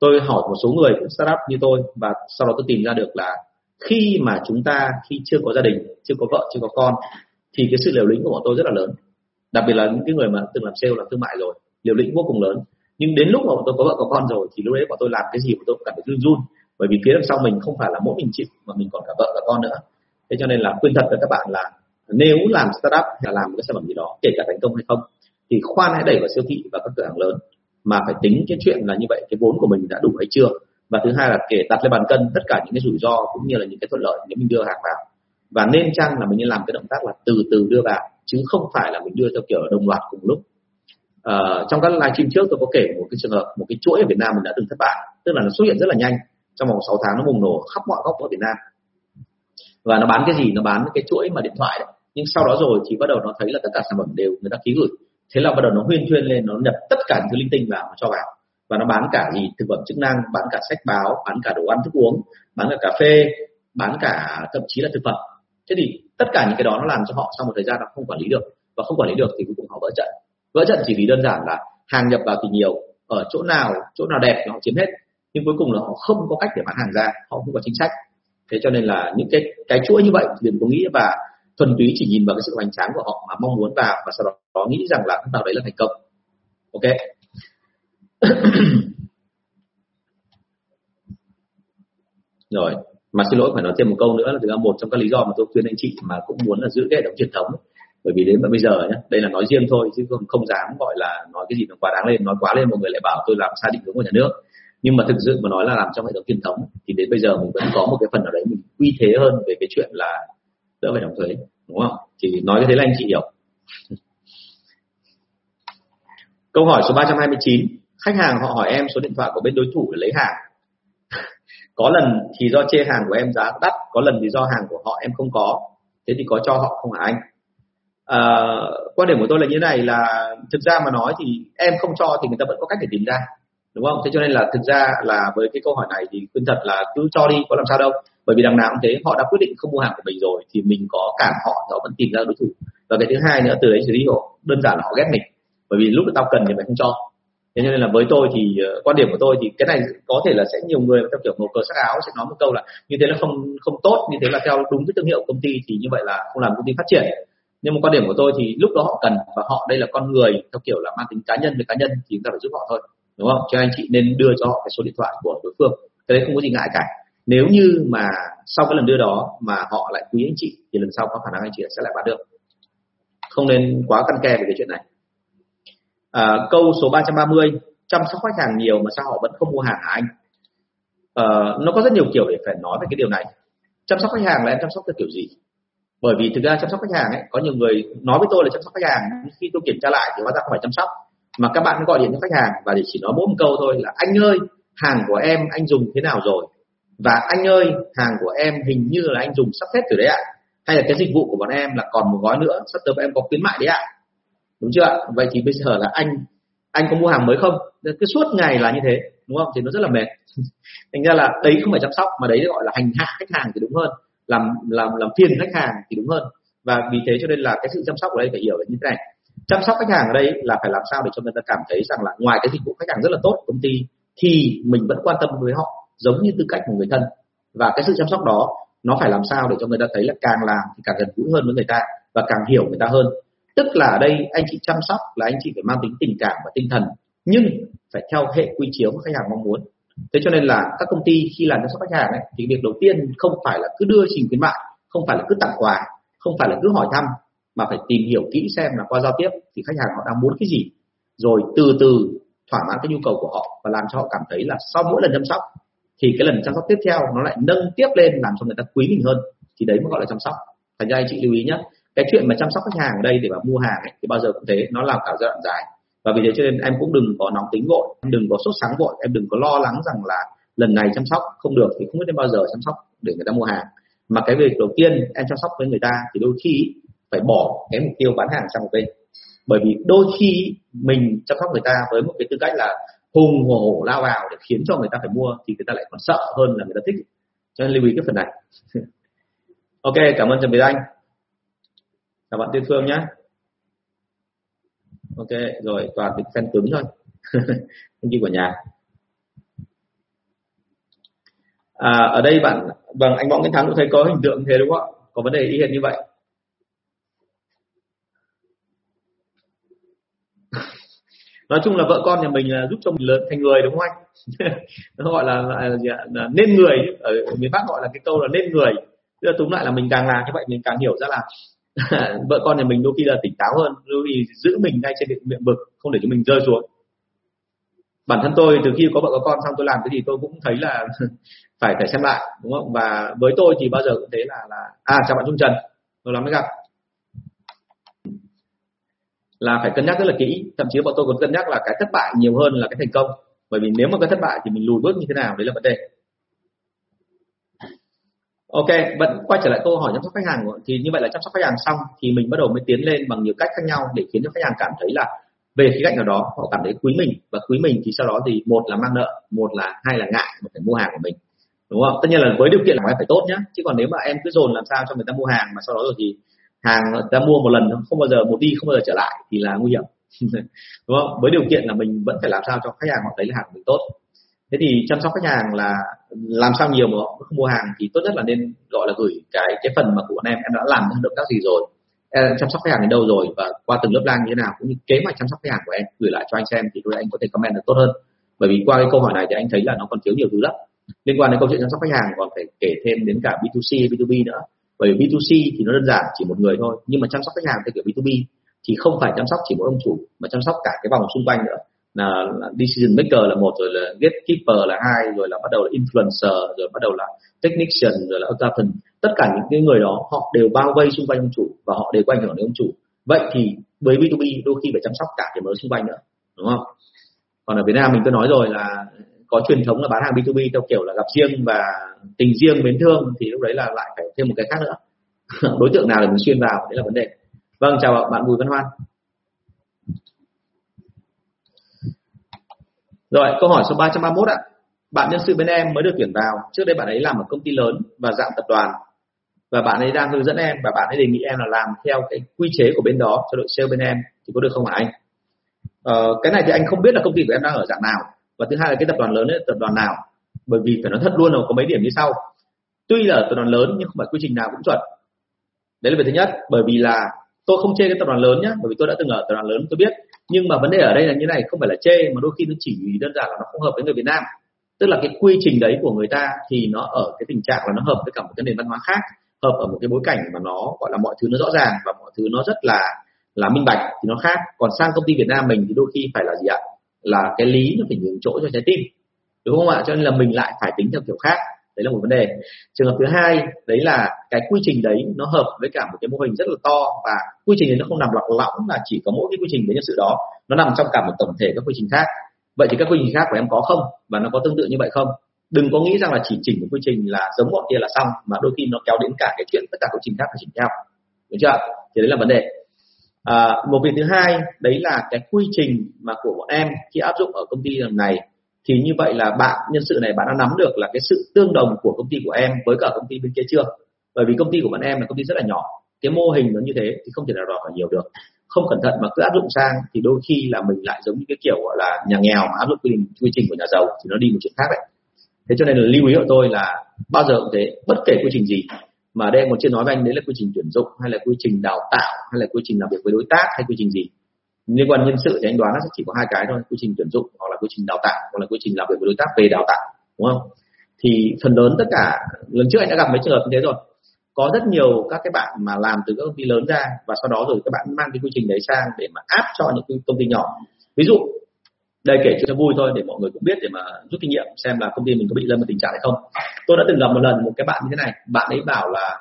tôi hỏi một số người cũng startup như tôi và sau đó tôi tìm ra được là khi mà chúng ta khi chưa có gia đình, chưa có vợ, chưa có con thì cái sự liều lĩnh của bọn tôi rất là lớn. Đặc biệt là những cái người mà từng làm sale, làm thương mại rồi, liều lĩnh vô cùng lớn. Nhưng đến lúc mà bọn tôi có vợ, có con rồi thì lúc đấy bọn tôi làm cái gì bọn tôi cũng cảm thấy run run. Bởi vì phía đằng sau mình không phải là mỗi mình chịu mà mình còn cả vợ và con nữa. Thế cho nên là khuyên thật với các bạn là nếu làm startup hay là làm một cái sản phẩm gì đó, kể cả thành công hay không, thì khoan hãy đẩy vào siêu thị và các cửa hàng lớn mà phải tính cái chuyện là như vậy cái vốn của mình đã đủ hay chưa? Và thứ hai là kể đặt lên bàn cân tất cả những cái rủi ro cũng như là những cái thuận lợi nếu mình đưa hàng vào. Và nên chăng là mình nên làm cái động tác là từ từ đưa vào chứ không phải là mình đưa theo kiểu đồng loạt cùng lúc. À, trong các livestream trước tôi có kể một cái trường hợp một cái chuỗi ở Việt Nam mình đã từng thất bại tức là nó xuất hiện rất là nhanh trong vòng 6 tháng nó bùng nổ khắp mọi góc ở Việt Nam. Và nó bán cái gì? Nó bán cái chuỗi mà điện thoại đấy. Nhưng sau đó rồi thì bắt đầu nó thấy là tất cả sản phẩm đều người ta ký gửi thế là bắt đầu nó huyên thuyên lên, nó nhập tất cả những thứ linh tinh vào nó cho vào. Và nó bán cả gì? Thực phẩm chức năng, bán cả sách báo, bán cả đồ ăn thức uống, bán cả cà phê, bán cả thậm chí là thực phẩm. Thế thì tất cả những cái đó nó làm cho họ sau một thời gian nó không quản lý được. Và không quản lý được thì cuối cùng họ vỡ trận. Vỡ trận chỉ vì đơn giản là hàng nhập vào thì nhiều, ở chỗ nào chỗ nào đẹp nó chiếm hết. Nhưng cuối cùng là họ không có cách để bán hàng ra, họ không có chính sách. Thế cho nên là những cái cái chuỗi như vậy đừng có nghĩ và thuần túy chỉ nhìn vào cái sự hoành tráng của họ mà mong muốn vào và sau đó đó nghĩ rằng là vào đấy là thành công. Ok? Rồi, mà xin lỗi, phải nói thêm một câu nữa là thực ra một trong các lý do mà tôi khuyên anh chị mà cũng muốn là giữ cái hệ thống truyền thống bởi vì đến bây giờ nhé đây là nói riêng thôi, chứ không không dám gọi là nói cái gì nó quá đáng lên, nói quá lên mọi người lại bảo tôi làm sai định hướng của nhà nước. Nhưng mà thực sự mà nói là làm trong hệ thống truyền thống thì đến bây giờ mình vẫn có một cái phần nào đấy mình uy thế hơn về cái chuyện là đỡ phải đóng thuế đúng không? Thì nói như thế là anh chị hiểu. Câu hỏi số 329 khách hàng họ hỏi em số điện thoại của bên đối thủ để lấy hàng. Có lần thì do chê hàng của em giá đắt có lần thì do hàng của họ em không có. Thế thì có cho họ không hả anh? À, quan điểm của tôi là như thế này là thực ra mà nói thì em không cho thì người ta vẫn có cách để tìm ra đúng không? Thế cho nên là thực ra là với cái câu hỏi này thì khuyên thật là cứ cho đi có làm sao đâu. Bởi vì đằng nào cũng thế họ đã quyết định không mua hàng của mình rồi thì mình có cản họ họ vẫn tìm ra đối thủ. Và cái thứ hai nữa từ đấy xử lý họ đơn giản là họ ghét mình. Bởi vì lúc tao cần thì mày không cho. Thế nên là với tôi thì uh, quan điểm của tôi thì cái này có thể là sẽ nhiều người theo kiểu màu cờ sắc áo sẽ nói một câu là như thế là không không tốt như thế là theo đúng cái thương hiệu công ty thì như vậy là không làm công ty phát triển. Nhưng mà quan điểm của tôi thì lúc đó họ cần và họ đây là con người theo kiểu là mang tính cá nhân với cá nhân thì chúng ta phải giúp họ thôi đúng không? Cho anh chị nên đưa cho họ cái số điện thoại của đối phương. Cái đấy không có gì ngại cả. Nếu như mà sau cái lần đưa đó mà họ lại quý anh chị thì lần sau có khả năng anh chị sẽ lại bán được. Không nên quá căn kè về cái chuyện này. À, câu số 330 chăm sóc khách hàng nhiều mà sao họ vẫn không mua hàng hả anh? À, nó có rất nhiều kiểu để phải nói về cái điều này. Chăm sóc khách hàng là em chăm sóc theo kiểu gì? Bởi vì thực ra chăm sóc khách hàng ấy có nhiều người nói với tôi là chăm sóc khách hàng khi tôi kiểm tra lại thì hóa ra không phải chăm sóc mà các bạn gọi điện cho khách hàng và để chỉ nói mỗi một câu thôi là, anh ơi, hàng của em anh dùng thế nào rồi? Và, anh ơi, hàng của em hình như là anh dùng sắp hết rồi đấy ạ. Hay là cái dịch vụ của bọn em là còn một gói nữa, sắp tới em có khuyến mại đấy ạ. Đúng chưa vậy thì bây giờ là anh anh có mua hàng mới không? Cứ suốt ngày là như thế, đúng không? Thì nó rất là mệt. Thành ra là đấy không phải chăm sóc, mà đấy gọi là hành hạ khách hàng thì đúng hơn. Làm làm làm phiền khách hàng thì đúng hơn. Và vì thế cho nên là cái sự chăm sóc ở đây phải hiểu là như thế này chăm sóc khách hàng ở đây là phải làm sao để cho người ta cảm thấy rằng là ngoài cái dịch vụ khách hàng rất là tốt của công ty thì mình vẫn quan tâm với họ giống như tư cách của người thân. Và cái sự chăm sóc đó nó phải làm sao để cho người ta thấy là càng làm thì càng gần gũi hơn với người ta và càng hiểu người ta hơn. Tức là ở đây anh chị chăm sóc là anh chị phải mang tính tình cảm và tinh thần nhưng phải theo hệ quy chiếu mà khách hàng mong muốn. Thế cho nên là các công ty khi làm chăm sóc khách hàng ấy, thì việc đầu tiên không phải là cứ đưa trình khuyến mại không phải là cứ tặng quà không phải là cứ hỏi thăm mà phải tìm hiểu kỹ xem là qua giao tiếp thì khách hàng họ đang muốn cái gì rồi từ từ thỏa mãn cái nhu cầu của họ và làm cho họ cảm thấy là sau mỗi lần chăm sóc thì cái lần chăm sóc tiếp theo nó lại nâng tiếp lên làm cho người ta quý mình hơn thì đấy mới gọi là chăm sóc. Thành ra anh chị lưu ý nhé cái chuyện mà chăm sóc khách hàng ở đây để mà mua hàng ấy, thì bao giờ cũng thế nó là cả giai đoạn dài. Và vì thế cho nên em cũng đừng có nóng tính vội em đừng có sốt sáng vội em đừng có lo lắng rằng là lần này chăm sóc không được thì không biết đến bao giờ chăm sóc để người ta mua hàng. Mà cái việc đầu tiên em chăm sóc với người ta thì đôi khi phải bỏ cái mục tiêu bán hàng sang một bên. Bởi vì đôi khi mình chăm sóc người ta với một cái tư cách là hùng hổ lao vào để khiến cho người ta phải mua thì người ta lại còn sợ hơn là người ta thích. Cho nên lưu ý cái phần này. Ok cảm ơn trần việt anh. Chào bạn Tuyên Phương nhé ok rồi toàn tính fan cứng thôi. Công ty của nhà. À, ở đây bạn vâng anh võ nguyễn thắng cũng thấy có hình tượng thế đúng không ạ? Có vấn đề y hệt như vậy. Nói chung là vợ con nhà mình là giúp cho mình lớn thành người đúng không anh? Nó gọi là, là, là, là nên người ở miền bắc gọi là cái câu là nên người. Tức là túm lại là mình càng làm như vậy mình càng hiểu ra là vợ con nhà mình đôi khi là tỉnh táo hơn đôi khi giữ mình ngay trên miệng vực không để cho mình rơi xuống. Bản thân tôi từ khi có vợ có con xong tôi làm cái gì tôi cũng thấy là phải phải xem lại đúng không? Và với tôi thì bao giờ cũng thế là là à chào bạn Trung Trần lâu lắm mới gặp là phải cân nhắc rất là kỹ. Thậm chí bọn tôi còn cân nhắc là cái thất bại nhiều hơn là cái thành công. Bởi vì nếu mà cái thất bại thì mình lùi bước như thế nào, đấy là vấn đề. Ok vẫn quay trở lại câu hỏi chăm sóc khách hàng thì như vậy là chăm sóc khách hàng xong thì mình bắt đầu mới tiến lên bằng nhiều cách khác nhau để khiến cho khách hàng cảm thấy là về khía cạnh nào đó họ cảm thấy quý mình. Và quý mình thì sau đó thì một là mang nợ, một là hai là ngại mà phải mua hàng của mình. Đúng không? Tất nhiên là với điều kiện là em phải tốt nhá. Chứ còn nếu mà em cứ dồn làm sao cho người ta mua hàng mà sau đó rồi thì hàng ta mua một lần, không bao giờ, một đi không bao giờ trở lại thì là nguy hiểm. Đúng không? Với điều kiện là mình vẫn phải làm sao cho khách hàng họ thấy là hàng mình tốt. Thế thì chăm sóc khách hàng là làm sao nhiều mà họ không mua hàng thì tốt nhất là nên gọi là gửi cái cái phần mà của bọn em em đã làm được các gì rồi, em chăm sóc khách hàng đến đâu rồi và qua từng lớp lang như thế nào, cũng như kế hoạch chăm sóc khách hàng của em, gửi lại cho anh xem thì tôi anh có thể comment được tốt hơn. Bởi vì qua cái câu hỏi này thì anh thấy là nó còn thiếu nhiều thứ lắm. Liên quan đến câu chuyện chăm sóc khách hàng còn phải kể thêm đến cả B2C B2B nữa bởi vì B2C thì nó đơn giản chỉ một người thôi. Nhưng mà chăm sóc khách hàng theo kiểu B2B thì không phải chăm sóc chỉ một ông chủ mà chăm sóc cả cái vòng xung quanh nữa. Là, là decision maker là một rồi là gatekeeper là hai rồi là bắt đầu là influencer rồi bắt đầu là technician rồi là accountant. Tất cả những cái người đó họ đều bao vây xung quanh ông chủ và họ đều quanh hưởng đến ông chủ. Vậy thì với B2B đôi khi phải chăm sóc cả cái mới xung quanh nữa đúng không? Còn ở Việt Nam mình tôi nói rồi là có truyền thống là bán hàng B2B theo kiểu là gặp riêng và tình riêng mến thương thì lúc đấy là lại phải thêm một cái khác nữa. Đối tượng nào để mình xuyên vào đấy là vấn đề. Vâng chào bạn Bùi Văn Hoan. Rồi câu hỏi số 331 ạ. Bạn nhân sự bên em mới được tuyển vào trước đây bạn ấy làm ở công ty lớn và dạng tập đoàn và bạn ấy đang hướng dẫn em và bạn ấy đề nghị em là làm theo cái quy chế của bên đó cho đội sale bên em thì có được không hả anh? Ờ, cái này thì anh không biết là công ty của em đang ở dạng nào và thứ hai là cái tập đoàn lớn ấy, tập đoàn nào? Bởi vì phải nói thật luôn là có mấy điểm như sau. Tuy là tập đoàn lớn nhưng không phải quy trình nào cũng chuẩn. Đấy là việc thứ nhất. Bởi vì là tôi không chê cái tập đoàn lớn nhé bởi vì tôi đã từng ở tập đoàn lớn tôi biết. Nhưng mà vấn đề ở đây là như này, không phải là chê, mà đôi khi nó chỉ đơn giản là nó không hợp với người Việt Nam. Tức là cái quy trình đấy của người ta thì nó ở cái tình trạng là nó hợp với cả một cái nền văn hóa khác, hợp ở một cái bối cảnh mà nó, gọi là, mọi thứ nó rõ ràng và mọi thứ nó rất là là minh bạch thì nó khác. Còn sang công ty Việt Nam mình thì đôi khi phải là gì ạ? Là cái lý nó phải nhường chỗ cho trái tim, đúng không ạ? Cho nên là mình lại phải tính theo kiểu khác, đấy là một vấn đề. Trường hợp thứ hai, đấy là cái quy trình đấy nó hợp với cả một cái mô hình rất là to, và quy trình đấy nó không nằm lọc lõng là chỉ có mỗi cái quy trình với nhân sự đó, nó nằm trong cả một tổng thể các quy trình khác. Vậy thì các quy trình khác của em có không? Và nó có tương tự như vậy không? Đừng có nghĩ rằng là chỉ chỉnh một quy trình là giống bọn kia là xong, mà đôi khi nó kéo đến cả cái chuyện tất cả quy trình khác phải chỉnh theo. Đúng chưa? Thì đấy là vấn đề à, một việc thứ hai đấy là cái quy trình mà của bọn em khi áp dụng ở công ty lần này. Thì như vậy là bạn nhân sự này bạn đã nắm được là cái sự tương đồng của công ty của em với cả công ty bên kia chưa? Bởi vì công ty của bọn em là công ty rất là nhỏ. Cái mô hình nó như thế thì không thể nào đòi hỏi nhiều được. Không cẩn thận mà cứ áp dụng sang thì đôi khi là mình lại giống như cái kiểu gọi là nhà nghèo mà áp dụng quy trình quy trình của nhà giàu thì nó đi một chuyện khác đấy. Thế cho nên là lưu ý của tôi là bao giờ cũng thế bất kể quy trình gì mà đây một chưa nói với anh đấy là quy trình tuyển dụng hay là quy trình đào tạo hay là quy trình làm việc với đối tác hay quy trình gì. Liên quan nhân sự thì anh đoán nó sẽ chỉ có hai cái thôi, quy trình tuyển dụng hoặc là quy trình đào tạo hoặc là quy trình làm việc với đối tác về đào tạo, đúng không? Thì phần lớn tất cả, lần trước anh đã gặp mấy trường hợp như thế rồi. Có rất nhiều các cái bạn mà làm từ các công ty lớn ra và sau đó rồi các bạn mang cái quy trình đấy sang để mà áp cho những công ty nhỏ. Ví dụ đây kể cho vui thôi, để mọi người cũng biết để mà rút kinh nghiệm xem là công ty mình có bị lâm vào tình trạng hay không. Tôi đã từng gặp một lần một cái bạn như thế này. Bạn ấy bảo là,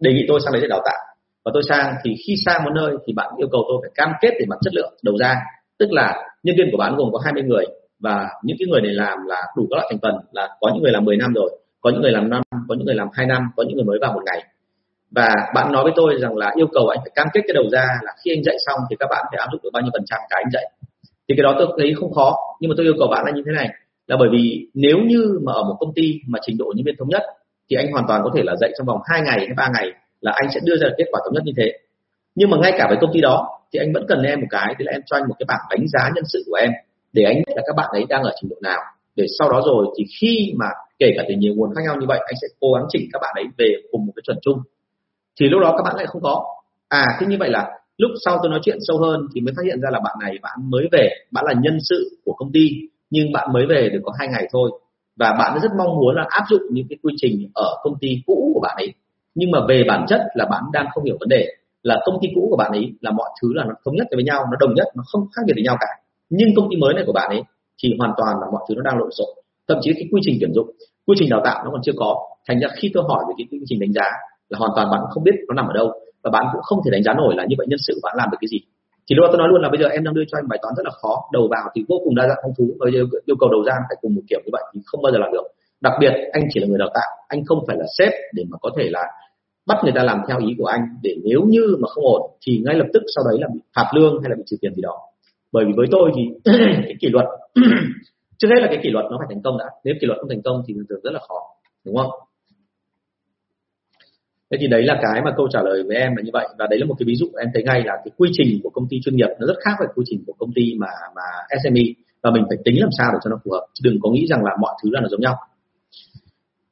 đề nghị tôi sang đấy để đào tạo. Và tôi sang, thì khi sang một nơi thì bạn yêu cầu tôi phải cam kết về mặt chất lượng, đầu ra. Tức là nhân viên của bạn gồm có 20 người và những cái người này làm là đủ các loại thành phần, là có những người làm 10 năm rồi, có những người làm năm, có những người làm hai năm, có những người mới vào một ngày. Và bạn nói với tôi rằng là yêu cầu anh phải cam kết cái đầu ra là khi anh dạy xong thì các bạn phải áp dụng được bao nhiêu phần trăm cái anh dạy thì cái đó tôi thấy không khó. Nhưng mà tôi yêu cầu bạn là như thế này. Là bởi vì nếu như mà ở một công ty mà trình độ nhân viên thống nhất, thì anh hoàn toàn có thể là dạy trong vòng 2 ngày hay ba ngày là anh sẽ đưa ra kết quả thống nhất như thế. Nhưng mà ngay cả với công ty đó, thì anh vẫn cần em một cái tức là em cho anh một cái bảng đánh giá nhân sự của em, để anh biết là các bạn ấy đang ở trình độ nào. Để sau đó rồi thì khi mà kể cả từ nhiều nguồn khác nhau như vậy, anh sẽ cố gắng chỉnh các bạn ấy về cùng một cái chuẩn chung. Thì lúc đó các bạn lại không có. À thế như vậy là lúc sau tôi nói chuyện sâu hơn thì mới phát hiện ra là bạn này, bạn mới về, bạn là nhân sự của công ty, nhưng bạn mới về được có hai ngày thôi. Và bạn rất mong muốn là áp dụng những cái quy trình ở công ty cũ của bạn ấy. Nhưng mà về bản chất là bạn đang không hiểu vấn đề, là công ty cũ của bạn ấy là mọi thứ là nó thống nhất với nhau, nó đồng nhất, nó không khác biệt với nhau cả. Nhưng công ty mới này của bạn ấy thì hoàn toàn là mọi thứ nó đang lộn xộn. Thậm chí cái quy trình tuyển dụng, quy trình đào tạo nó còn chưa có. Thành ra khi tôi hỏi về cái quy trình đánh giá là hoàn toàn bạn không biết nó nằm ở đâu và bạn cũng không thể đánh giá nổi là như vậy nhân sự bạn làm được cái gì. Thì lúc đó tôi nói luôn là bây giờ em đang đưa cho anh bài toán rất là khó, đầu vào thì vô cùng đa dạng phong phú và yêu cầu đầu ra phải cùng một kiểu như vậy thì không bao giờ làm được. Đặc biệt anh chỉ là người đào tạo, anh không phải là sếp để mà có thể là bắt người ta làm theo ý của anh để nếu như mà không ổn thì ngay lập tức sau đấy là bị phạt lương hay là bị trừ tiền gì đó. Bởi vì với tôi thì cái kỷ luật trước hết là cái kỷ luật nó phải thành công đã. Nếu kỷ luật không thành công thì thường rất là khó, đúng không? Thế thì đấy là cái mà câu trả lời với em là như vậy. Và đấy là một cái ví dụ em thấy ngay là cái quy trình của công ty chuyên nghiệp nó rất khác với quy trình của công ty mà mà SME và mình phải tính làm sao để cho nó phù hợp. Chứ đừng có nghĩ rằng là mọi thứ là nó giống nhau.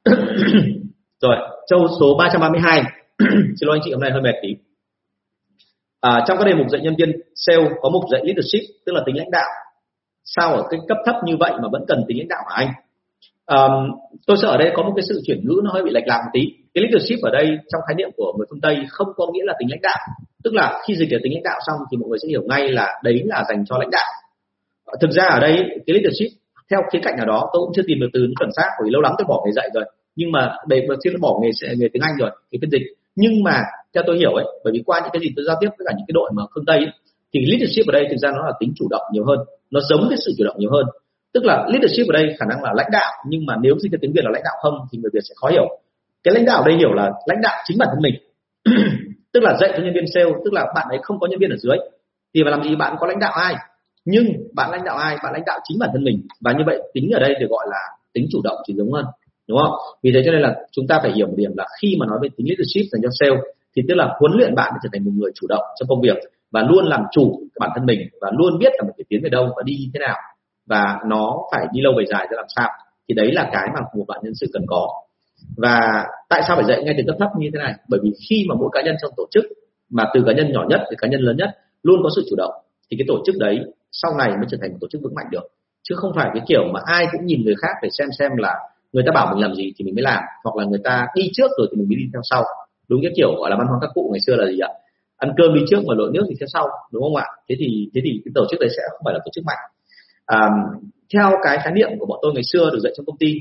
Rồi châu số 332 xin lỗi anh chị hôm nay hơi mệt tí. À, trong các đề mục dạy nhân viên sale có mục dạy leadership tức là tính lãnh đạo. Sao ở cái cấp thấp như vậy mà vẫn cần tính lãnh đạo hả anh? À, tôi sợ ở đây có một cái sự chuyển ngữ nó hơi bị lệch lạc một tí cái leadership ở đây trong khái niệm của người phương tây không có nghĩa là tính lãnh đạo. Tức là khi dịch về tính lãnh đạo xong thì mọi người sẽ hiểu ngay là đấy là dành cho lãnh đạo. Ờ, thực ra ở đây cái leadership theo khía cạnh nào đó tôi cũng chưa tìm được từ chuẩn xác bởi lâu lắm tôi bỏ nghề dạy rồi. Nhưng mà để xin bỏ nghề nghề tiếng anh rồi thì phiên dịch. Nhưng mà theo tôi hiểu ấy bởi vì qua những cái gì tôi giao tiếp với cả những cái đội mà phương tây ấy, thì leadership ở đây thực ra nó là tính chủ động nhiều hơn. Nó giống cái sự chủ động nhiều hơn. Tức là leadership ở đây khả năng là lãnh đạo nhưng mà nếu dịch tiếng việt là lãnh đạo không thì người việt sẽ khó hiểu cái lãnh đạo đây hiểu là lãnh đạo chính bản thân mình. Tức là dạy cho nhân viên sale, tức là bạn ấy không có nhân viên ở dưới. Thì phải làm gì? Bạn có lãnh đạo ai? Nhưng bạn lãnh đạo ai? Bạn lãnh đạo chính bản thân mình. Và như vậy tính ở đây được gọi là tính chủ động thì giống hơn, đúng không? Vì thế cho nên là chúng ta phải hiểu một điểm là khi mà nói về tính leadership dành cho sale thì tức là huấn luyện bạn để trở thành một người chủ động trong công việc và luôn làm chủ bản thân mình và luôn biết là mình phải tiến về đâu và đi như thế nào. Và nó phải đi lâu về dài ra làm sao. Thì đấy là cái mà một bạn nhân sự cần có và tại sao phải dạy ngay từ cấp thấp như thế này? Bởi vì khi mà mỗi cá nhân trong tổ chức mà từ cá nhân nhỏ nhất đến cá nhân lớn nhất luôn có sự chủ động thì cái tổ chức đấy sau này mới trở thành một tổ chức vững mạnh được. Chứ không phải cái kiểu mà ai cũng nhìn người khác để xem xem là người ta bảo mình làm gì thì mình mới làm hoặc là người ta đi trước rồi thì mình mới đi theo sau. Đúng cái kiểu gọi là văn hóa các cụ ngày xưa là gì ạ? Ăn cơm đi trước mà lội nước thì theo sau đúng không ạ? Thế thì thế thì cái tổ chức đấy sẽ không phải là tổ chức mạnh. À, theo cái khái niệm của bọn tôi ngày xưa được dạy trong công ty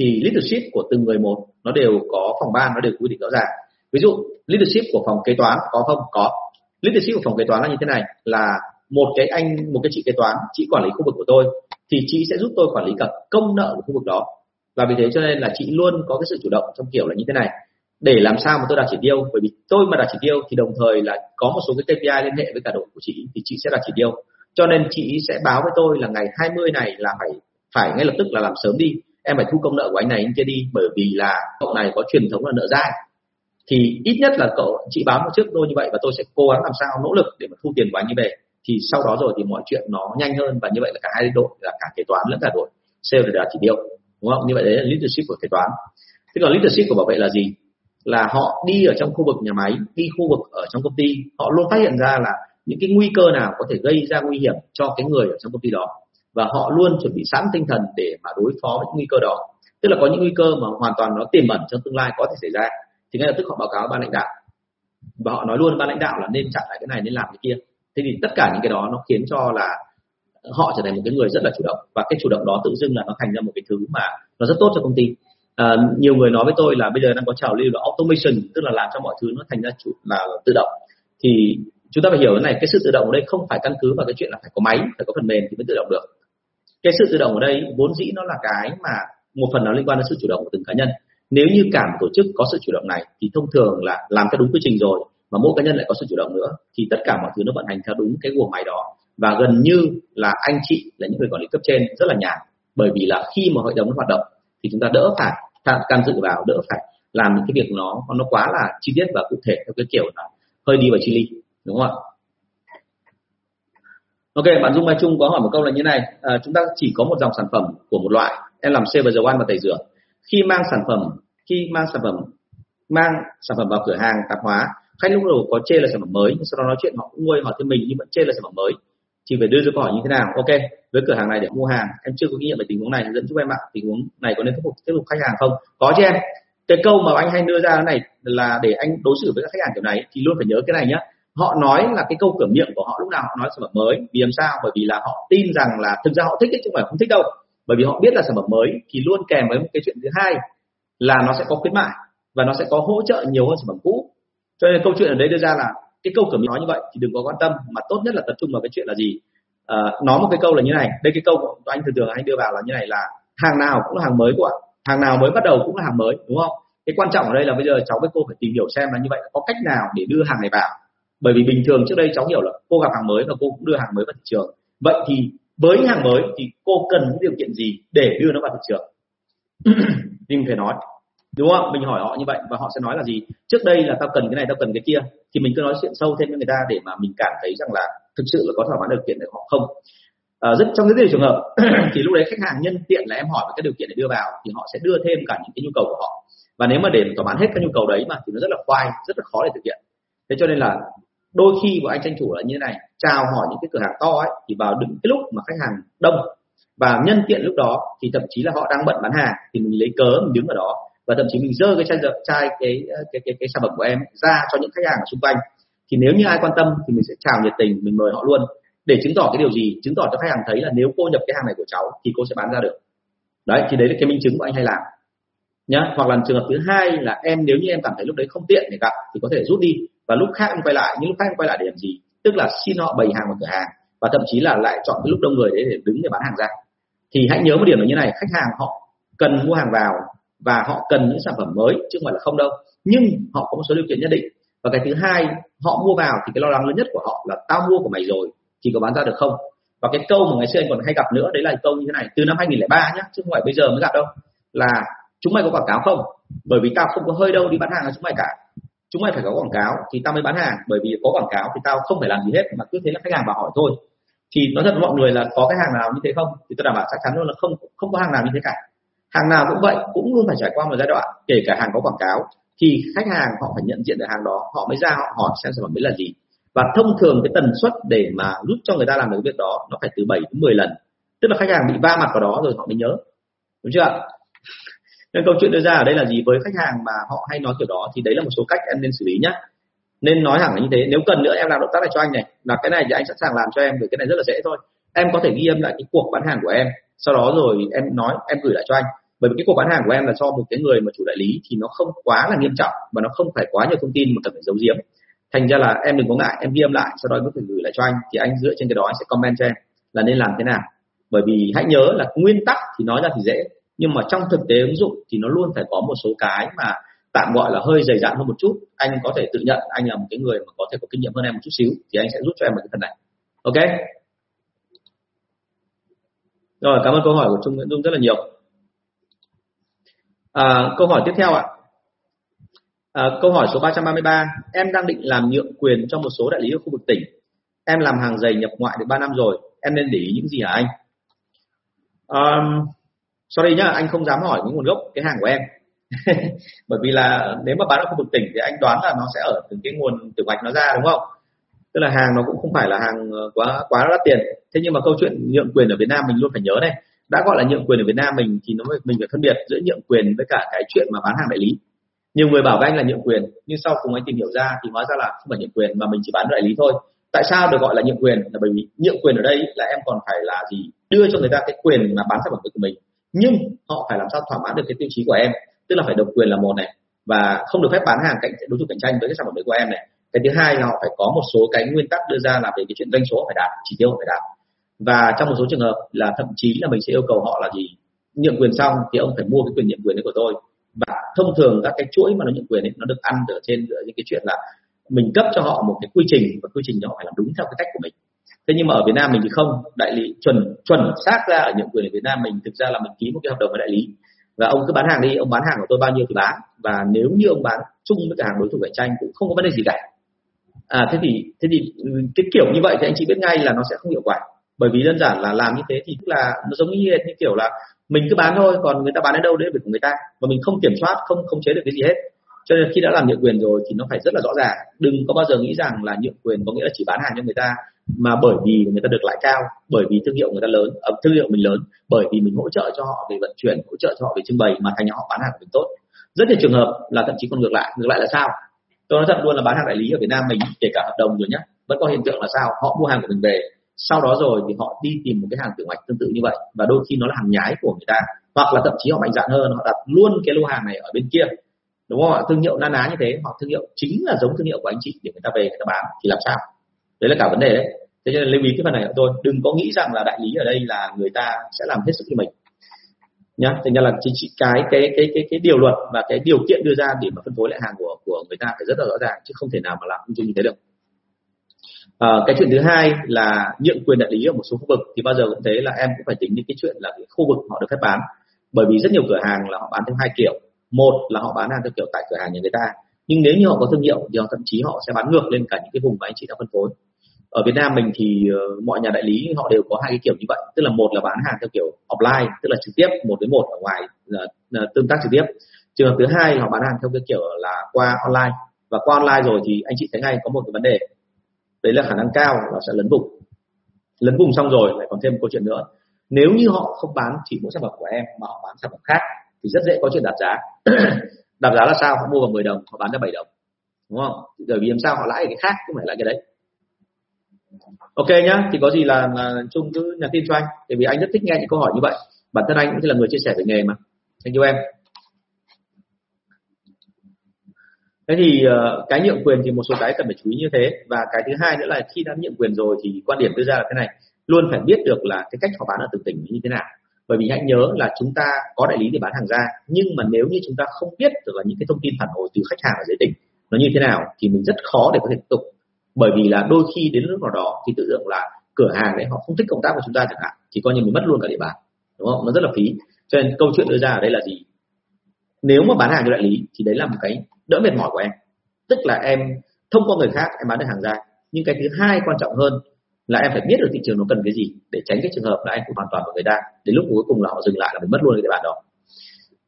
thì leadership của từng người một nó đều có phòng ban, nó đều quy định rõ ràng. Ví dụ, leadership của phòng kế toán có không? Có. Leadership của phòng kế toán là như thế này, là một cái anh, một cái chị kế toán, chị quản lý khu vực của tôi, thì chị sẽ giúp tôi quản lý cả công nợ của khu vực đó. Và vì thế cho nên là chị luôn có cái sự chủ động trong kiểu là như thế này. Để làm sao mà tôi đạt chỉ tiêu? Bởi vì tôi mà đạt chỉ tiêu thì đồng thời là có một số cái KPI liên hệ với cả đội của chị thì chị sẽ đạt chỉ tiêu. Cho nên chị sẽ báo với tôi là ngày 20 này là phải phải ngay lập tức là làm sớm đi em phải thu công nợ của anh này, anh kia đi, bởi vì là cậu này có truyền thống là nợ dai. Thì ít nhất là cậu, chị báo một trước tôi như vậy và tôi sẽ cố gắng làm sao nỗ lực để mà thu tiền của anh như về. Thì sau đó rồi thì mọi chuyện nó nhanh hơn và như vậy là cả hai đội, là cả kế toán lẫn cả đội sale để đạt chỉ tiêu. Đúng không? Như vậy đấy là leadership của kế toán. Thế còn leadership của bảo vệ là gì? Là họ đi ở trong khu vực nhà máy, đi khu vực ở trong công ty, họ luôn phát hiện ra là những cái nguy cơ nào có thể gây ra nguy hiểm cho cái người ở trong công ty đó và họ luôn chuẩn bị sẵn tinh thần để mà đối phó với những nguy cơ đó. Tức là có những nguy cơ mà hoàn toàn nó tiềm ẩn trong tương lai có thể xảy ra. Thì ngay lập tức họ báo cáo ban lãnh đạo. Và họ nói luôn ban lãnh đạo là nên chặn lại cái này nên làm cái kia. Thế thì tất cả những cái đó nó khiến cho là họ trở thành một cái người rất là chủ động. Và cái chủ động đó tự dưng là nó thành ra một cái thứ mà nó rất tốt cho công ty. À, nhiều người nói với tôi là bây giờ đang có trào lưu là automation tức là làm cho mọi thứ nó thành ra chủ là tự động. Thì chúng ta phải hiểu cái này cái sự tự động ở đây không phải căn cứ vào cái chuyện là phải có máy phải có phần mềm thì mới tự động được cái sự tự động ở đây vốn dĩ nó là cái mà một phần nó liên quan đến sự chủ động của từng cá nhân. Nếu như cả một tổ chức có sự chủ động này thì thông thường là làm theo đúng quy trình rồi mà mỗi cá nhân lại có sự chủ động nữa thì tất cả mọi thứ nó vận hành theo đúng cái guồng máy đó. Và gần như là anh chị là những người quản lý cấp trên rất là nhàn. Bởi vì là khi mà hội đồng nó hoạt động thì chúng ta đỡ phải can dự vào, đỡ phải làm những cái việc nó nó quá là chi tiết và cụ thể theo cái kiểu là hơi đi vào chi ly, đúng không ạ? Ok, bạn Dung Mai Trung có hỏi một câu là như này, à, chúng ta chỉ có một dòng sản phẩm của một loại, em làm xe và dầu ăn và tẩy rửa. Khi mang sản phẩm, khi mang sản phẩm, mang sản phẩm vào cửa hàng tạp hóa, khách lúc đầu có chê là sản phẩm mới, nhưng sau đó nói chuyện họ cũng nguôi hỏi thêm mình nhưng vẫn chê là sản phẩm mới, thì phải đưa ra câu hỏi như thế nào? Ok, với cửa hàng này để mua hàng, em chưa có kinh nghiệm về tình huống này, dẫn giúp em ạ. Tình huống này có nên thuyết phục thuyết phục khách hàng không? Có chứ em. Cái câu mà anh hay đưa ra này là để anh đối xử với các khách hàng kiểu này thì luôn phải nhớ cái này nhé họ nói là cái câu cửa miệng của họ lúc nào họ nói sản phẩm mới. Vì làm sao? Bởi vì là họ tin rằng là thực ra họ thích chứ không phải không thích đâu. Bởi vì họ biết là sản phẩm mới thì luôn kèm với một cái chuyện thứ hai là nó sẽ có khuyến mại và nó sẽ có hỗ trợ nhiều hơn sản phẩm cũ. Cho nên câu chuyện ở đây đưa ra là cái câu cửa miệng nói như vậy thì đừng có quan tâm mà tốt nhất là tập trung vào cái chuyện là gì? À, nói một cái câu là như này. Đây cái câu của anh thường thường anh đưa vào là như này là hàng nào cũng là hàng mới của ạ. Hàng nào mới bắt đầu cũng là hàng mới đúng không? Cái quan trọng ở đây là bây giờ cháu với cô phải tìm hiểu xem là như vậy có cách nào để đưa hàng này vào bởi vì bình thường trước đây cháu hiểu là cô gặp hàng mới và cô cũng đưa hàng mới vào thị trường. Vậy thì với hàng mới thì cô cần những điều kiện gì để đưa nó vào thị trường? Mình phải nói đúng không mình hỏi họ như vậy và họ sẽ nói là gì? Trước đây là tao cần cái này tao cần cái kia. Thì mình cứ nói chuyện sâu thêm với người ta để mà mình cảm thấy rằng là thực sự là có thỏa mãn điều kiện để họ không. À, rất trong rất nhiều trường hợp thì lúc đấy khách hàng nhân tiện là em hỏi về các điều kiện để đưa vào thì họ sẽ đưa thêm cả những cái nhu cầu của họ. Và nếu mà để thỏa mãn hết các nhu cầu đấy mà thì nó rất là khoai rất là khó để thực hiện. Thế cho nên là đôi khi bọn anh tranh thủ là như thế này chào hỏi những cái cửa hàng to ấy thì vào đúng cái lúc mà khách hàng đông. Và nhân tiện lúc đó thì thậm chí là họ đang bận bán hàng thì mình lấy cớ mình đứng ở đó. Và thậm chí mình dơ cái chai chai cái ờ, cái cái, cái sản phẩm của em ra cho những khách hàng ở xung quanh. Thì nếu như ai quan tâm thì mình sẽ chào nhiệt tình mình mời họ luôn. Để chứng tỏ cái điều gì? Chứng tỏ cho khách hàng thấy là nếu cô nhập cái hàng này của cháu thì cô sẽ bán ra được. Đấy thì đấy là cái minh chứng của anh hay làm. Nhá hoặc là trường hợp thứ hai là em nếu như em cảm thấy lúc đấy không tiện để gặp thì có thể rút đi và lúc khác em quay lại những lúc khác em quay lại để làm gì? Tức là xin họ bày hàng vào cửa hàng, và thậm chí là lại chọn cái lúc đông người đấy để đứng để bán hàng ra. Thì hãy nhớ một điểm là như này, khách hàng họ cần mua hàng vào, và họ cần những sản phẩm mới, chứ không phải là không đâu. Nhưng họ có một số điều kiện nhất định. Và cái thứ hai, họ mua vào thì cái lo lắng lớn nhất của họ là tao mua của mày rồi thì có bán ra được không? Và cái câu mà ngày xưa anh còn hay gặp nữa, đấy là câu như thế này, từ năm 2003 nhá, chứ không phải bây giờ mới gặp đâu, là chúng mày có quảng cáo không? Bởi vì tao không có hơi đâu đi bán hàng cho chúng mày cả chúng mày phải có quảng cáo thì tao mới bán hàng. Bởi vì có quảng cáo thì tao không phải làm gì hết, mà cứ thế là khách hàng vào hỏi thôi. Thì nói thật với mọi người là có cái hàng nào như thế không? Thì tôi đảm bảo chắc chắn luôn là không không có hàng nào như thế cả. Hàng nào cũng vậy, cũng luôn phải trải qua một giai đoạn, kể cả hàng có quảng cáo, thì khách hàng họ phải nhận diện được hàng đó, họ mới ra họ hỏi xem sản phẩm đấy là gì. Và thông thường cái tần suất để mà giúp cho người ta làm được việc đó, nó phải từ 7 đến 10 lần. Tức là khách hàng bị va mặt vào đó rồi họ mới nhớ. Đúng chưa nên câu chuyện đưa ra ở đây là gì? Với khách hàng mà họ hay nói kiểu đó thì đấy là một số cách em nên xử lý nhá. Nên nói thẳng là như thế, nếu cần nữa em làm động tác này cho anh này, là cái này thì anh sẵn sàng làm cho em vì cái này rất là dễ thôi. Em có thể ghi âm lại cái cuộc bán hàng của em, sau đó rồi em nói, em gửi lại cho anh. Bởi vì cái cuộc bán hàng của em là cho một cái người mà chủ đại lý thì nó không quá là nghiêm trọng và nó không phải quá nhiều thông tin mà cần phải giấu giếm. Thành ra là em đừng có ngại, em ghi âm lại, sau đó em có thể gửi lại cho anh thì anh dựa trên cái đó anh sẽ comment cho em là nên làm thế nào. Bởi vì hãy nhớ là nguyên tắc thì nói ra thì dễ nhưng mà trong thực tế ứng dụng thì nó luôn phải có một số cái mà tạm gọi là hơi dày dặn hơn một chút. Anh có thể tự nhận anh là một cái người mà có thể có kinh nghiệm hơn em một chút xíu thì anh sẽ giúp cho em một cái phần này. Ok? Rồi cảm ơn câu hỏi của trung nguyễn dung rất là nhiều. À, câu hỏi tiếp theo ạ. À, câu hỏi số 333 em đang định làm nhượng quyền cho một số đại lý ở khu vực tỉnh. Em làm hàng giày nhập ngoại được 3 năm rồi. Em nên để ý những gì hả anh? Um, sorry nhá, anh không dám hỏi những nguồn gốc, cái hàng của em. Bởi vì là nếu mà bán ở khu vực tỉnh thì anh đoán là nó sẽ ở từ cái nguồn tiểu ngạch nó ra, đúng không? Tức là hàng nó cũng không phải là hàng ờ, quá quá đắt tiền. Thế nhưng mà câu chuyện nhượng quyền ở Việt Nam mình luôn phải nhớ này. Đã gọi là nhượng quyền ở Việt Nam mình thì nó mình phải phân biệt giữa nhượng quyền với cả cái chuyện mà bán hàng đại lý. Nhiều người bảo với anh là nhượng quyền, nhưng sau cùng anh tìm hiểu ra thì hóa ra là không phải nhượng quyền mà mình chỉ bán đại lý thôi. Tại sao được gọi là nhượng quyền? Là bởi vì nhượng quyền ở đây là em còn phải là gì? Đưa cho người ta cái quyền mà bán sản phẩm của mình nhưng họ phải làm sao thỏa mãn được cái tiêu chí của em, tức là phải độc quyền là một này, và không được phép bán hàng cạnh, đối thủ cạnh tranh với cái sản phẩm đấy của em này. Cái thứ hai là họ phải có một số cái nguyên tắc đưa ra là về cái chuyện doanh số phải đạt, chỉ tiêu phải đạt. Và trong một số trường hợp là thậm chí là mình sẽ yêu cầu họ là gì? Nhượng quyền xong thì ông phải mua cái quyền nhượng quyền đấy của tôi. Và thông thường các cái chuỗi mà nó nhượng quyền ấy, nó được ăn ở trên những cái chuyện là mình cấp cho họ một cái quy trình và quy trình đó phải làm đúng theo cái cách của mình thế nhưng mà ở Việt Nam mình thì không. Đại lý chuẩn chuẩn xác ra ở nhượng quyền ở Việt Nam mình thực ra là mình ký một cái hợp đồng với đại lý. Và ông cứ bán hàng đi, ông bán hàng của tôi bao nhiêu thì bán. Và nếu như ông bán chung với cả hàng đối thủ cạnh tranh cũng không có vấn đề gì cả. À thế thì thế thì, cái kiểu như vậy thì anh chị biết ngay là nó sẽ không hiệu quả. Bởi vì đơn giản là làm như thế thì tức là nó giống như như kiểu là mình cứ bán thôi, còn người ta bán đến đâu đấy việc của người ta. Và mình không kiểm soát, không không chế được cái gì hết cho nên khi đã làm nhượng quyền rồi thì nó phải rất là rõ ràng. Đừng có bao giờ nghĩ rằng là nhượng quyền có nghĩa là chỉ bán hàng cho người ta, mà bởi vì người ta được lãi cao, bởi vì thương hiệu người ta lớn ở thương hiệu mình lớn, bởi vì mình hỗ trợ cho họ về vận chuyển, hỗ trợ cho họ về trưng bày mà thành họ bán hàng của mình tốt. Rất nhiều trường hợp là thậm chí còn ngược lại ngược lại là sao? Tôi nói thật luôn là bán hàng đại lý ở Việt Nam mình, kể cả hợp đồng rồi nhé vẫn có hiện tượng là sao? Họ mua hàng của mình về, sau đó rồi thì họ đi tìm một cái hàng tiểu ngạch tương tự như vậy, và đôi khi nó là hàng nhái của người ta, hoặc là thậm chí họ mạnh dạn hơn, họ đặt luôn cái lô hàng này ở bên kia đúng không ạ? Thương hiệu na ná như thế hoặc thương hiệu chính là giống thương hiệu của anh chị để người ta về người ta bán thì làm sao? Đấy là cả vấn đề đấy. Thế nên lưu ý cái phần này của tôi đừng có nghĩ rằng là đại lý ở đây là người ta sẽ làm hết sức cho mình. Nhá thế nên là chỉ, chỉ cái cái cái cái cái điều luật và cái điều kiện đưa ra để mà phân phối lại hàng của của người ta phải rất là rõ ràng chứ không thể nào mà làm không như thế được. À, cái chuyện thứ hai là nhượng quyền đại lý ở một số khu vực thì bao giờ cũng thế là em cũng phải tính đến cái chuyện là cái khu vực họ được phép bán. Bởi vì rất nhiều cửa hàng là họ bán theo hai kiểu một là họ bán hàng theo kiểu tại cửa hàng nhà người ta nhưng nếu như họ có thương hiệu thì họ thậm chí họ sẽ bán ngược lên cả những cái vùng mà anh chị đã phân phối. Ở Việt Nam mình thì ờ, mọi nhà đại lý họ đều có hai cái kiểu như vậy tức là một là bán hàng theo kiểu offline tức là trực tiếp một đến một ở ngoài là, là tương tác trực tiếp. Trường hợp thứ hai là họ bán hàng theo cái kiểu là qua online và qua online rồi thì anh chị thấy ngay có một cái vấn đề. Đấy là khả năng cao là sẽ lấn vùng. Lấn vùng xong rồi lại còn thêm một câu chuyện nữa. Nếu như họ không bán chỉ mỗi sản phẩm của em mà họ bán sản phẩm khác thì rất dễ có chuyện đạp giá. Đạp giá là sao? Họ mua vào 10 đồng họ bán ra 7 đồng. Đúng không? Bởi vì làm sao họ lãi cái khác không phải lãi cái đấy. Ok nhá thì có gì là, là chung cứ nhắn tin cho anh. Bởi vì anh rất thích nghe những câu hỏi như vậy. Bản thân anh cũng là người chia sẻ về nghề mà. Anh yêu em. Thế thì uh, cái nhượng quyền thì một số cái cần phải chú ý như thế. Và cái thứ hai nữa là khi đã nhượng quyền rồi thì quan điểm đưa ra là thế này. Luôn phải biết được là cái cách họ bán ở từng tỉnh như thế nào bởi vì hãy nhớ là chúng ta có đại lý để bán hàng ra, nhưng mà nếu như chúng ta không biết được là những cái thông tin phản hồi từ khách hàng ở dưới tỉnh nó như thế nào thì mình rất khó để có thể tiếp tục. Bởi vì là đôi khi đến lúc nào đó thì tự tưởng là cửa hàng đấy họ không thích công tác của chúng ta chẳng hạn, thì coi như mình mất luôn cả địa bàn, đúng không? Nó rất là phí. Cho nên câu chuyện đưa ra ở đây là gì? Nếu mà bán hàng cho đại lý thì đấy là một cái đỡ mệt mỏi của em. Tức là em thông qua người khác em bán được hàng ra, nhưng cái thứ hai quan trọng hơn là em phải biết được thị trường nó cần cái gì để tránh cái trường hợp là anh phụ hoàn toàn vào người ta. Đến lúc cuối cùng là họ dừng lại là mình mất luôn cái địa bàn đó.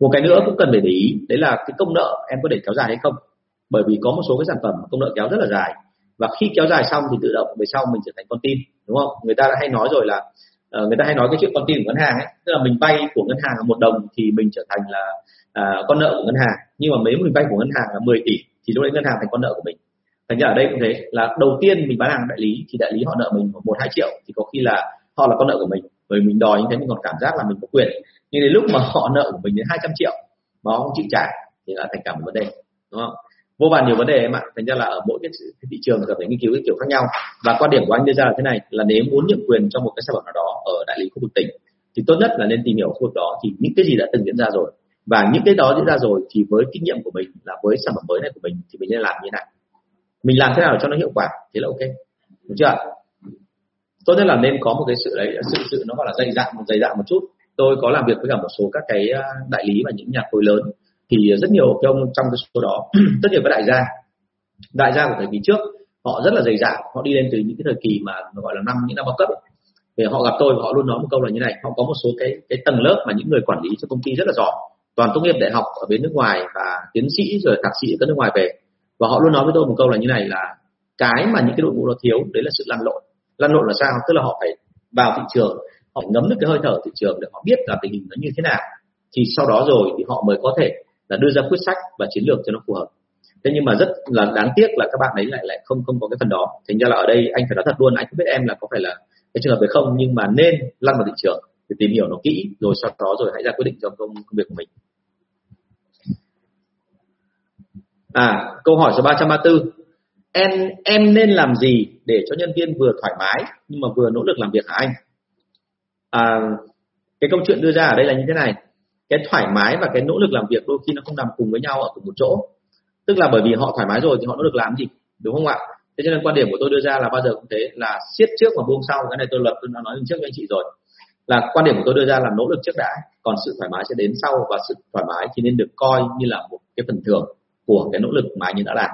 Một cái nữa cũng cần phải để ý đấy là cái công nợ em có để kéo dài hay không. Bởi vì có một số cái sản phẩm công nợ kéo rất là dài. Và khi kéo dài xong thì tự động về sau mình trở thành con tin đúng không? Người ta đã hay nói rồi là uh, người ta hay nói cái chuyện con tin của ngân hàng ấy. Tức là mình vay của ngân hàng một đồng thì mình trở thành là uh, con nợ của ngân hàng. Nhưng mà nếu mình vay của ngân hàng là 10 tỷ thì lúc đấy ngân hàng thành con nợ của mình thành ra ở đây cũng thế. Là đầu tiên mình bán hàng đại lý, thì đại lý họ nợ mình một hai triệu. Thì có khi là họ là con nợ của mình, bởi mình đòi như thế mình còn cảm giác là mình có quyền. Nhưng đến lúc mà họ nợ của mình đến 200 triệu, mà họ không chịu trả, thì là thành cả một vấn đề, đúng không? Vô vàn nhiều vấn đề em ạ. Thành ra là ở mỗi cái thị trường cần phải nghiên cứu cái kiểu khác nhau. Và quan điểm của anh đưa ra là thế này, là nếu muốn nhượng quyền cho một cái sản phẩm nào đó ở đại lý khu vực tỉnh, thì tốt nhất là nên tìm hiểu khu vực đó, thì những cái gì đã từng diễn ra rồi. Và những cái đó diễn ra rồi thì với kinh nghiệm của mình, là với sản phẩm mới này của mình, thì mình nên làm như thế nào? Mình làm thế nào cho nó hiệu quả thì là ok. Đúng chưa tốt nhất là nên có một cái sự đấy, sự sự nó gọi là dày dặn một dày dặn một chút. Tôi có làm việc với cả một số các cái à, đại lý và những nhà khối lớn. Thì rất nhiều cái ông trong cái số đó tất nhiều các đại gia. Đại gia của thời kỳ trước, họ rất là dày dặn, họ đi lên từ những cái thời kỳ mà gọi là năm, những năm bao cấp thì họ gặp tôi và họ luôn nói một câu là như này, họ có một số cái cái tầng lớp mà những người quản lý cho công ty rất là giỏi, toàn tốt nghiệp đại học ở bên nước ngoài và tiến sĩ rồi thạc sĩ ở nước ngoài về và họ luôn nói với tôi một câu là như này là cái mà những cái đội ngũ nó thiếu đấy là sự lăn lộn. Lăn lộn là sao? Tức là họ phải vào thị trường họ ngấm được cái hơi thở thị trường để họ biết là tình hình nó như thế nào. Thì sau đó rồi thì họ mới có thể là đưa ra quyết sách và chiến lược cho nó phù hợp. Thế nhưng mà rất là đáng tiếc là các bạn ấy lại lại không không có cái phần đó. Thành ra là ở đây anh phải nói thật luôn anh không biết em là có phải là cái trường hợp đấy không nhưng mà nên lăn vào thị trường để tìm hiểu nó kỹ rồi sau đó rồi hãy ra quyết định cho công, công việc của mình. À câu hỏi số 334 em em nên làm gì để cho nhân viên vừa thoải mái nhưng mà vừa nỗ lực làm việc hả anh? À, cái câu chuyện đưa ra ở đây là như thế này. Cái thoải mái và cái nỗ lực làm việc đôi khi nó không nằm cùng với nhau ở cùng một chỗ. Tức là bởi vì họ thoải mái rồi thì họ nỗ lực làm gì đúng không ạ? Thế cho nên quan điểm của tôi đưa ra là bao giờ cũng thế là siết trước và buông sau. Cái này tôi lập tôi đã nói trước với anh chị rồi. Là quan điểm của tôi đưa ra là nỗ lực trước đã còn sự thoải mái sẽ đến sau và sự thoải mái thì nên được coi như là một cái phần thưởng của cái nỗ lực mà anh ấy đã làm.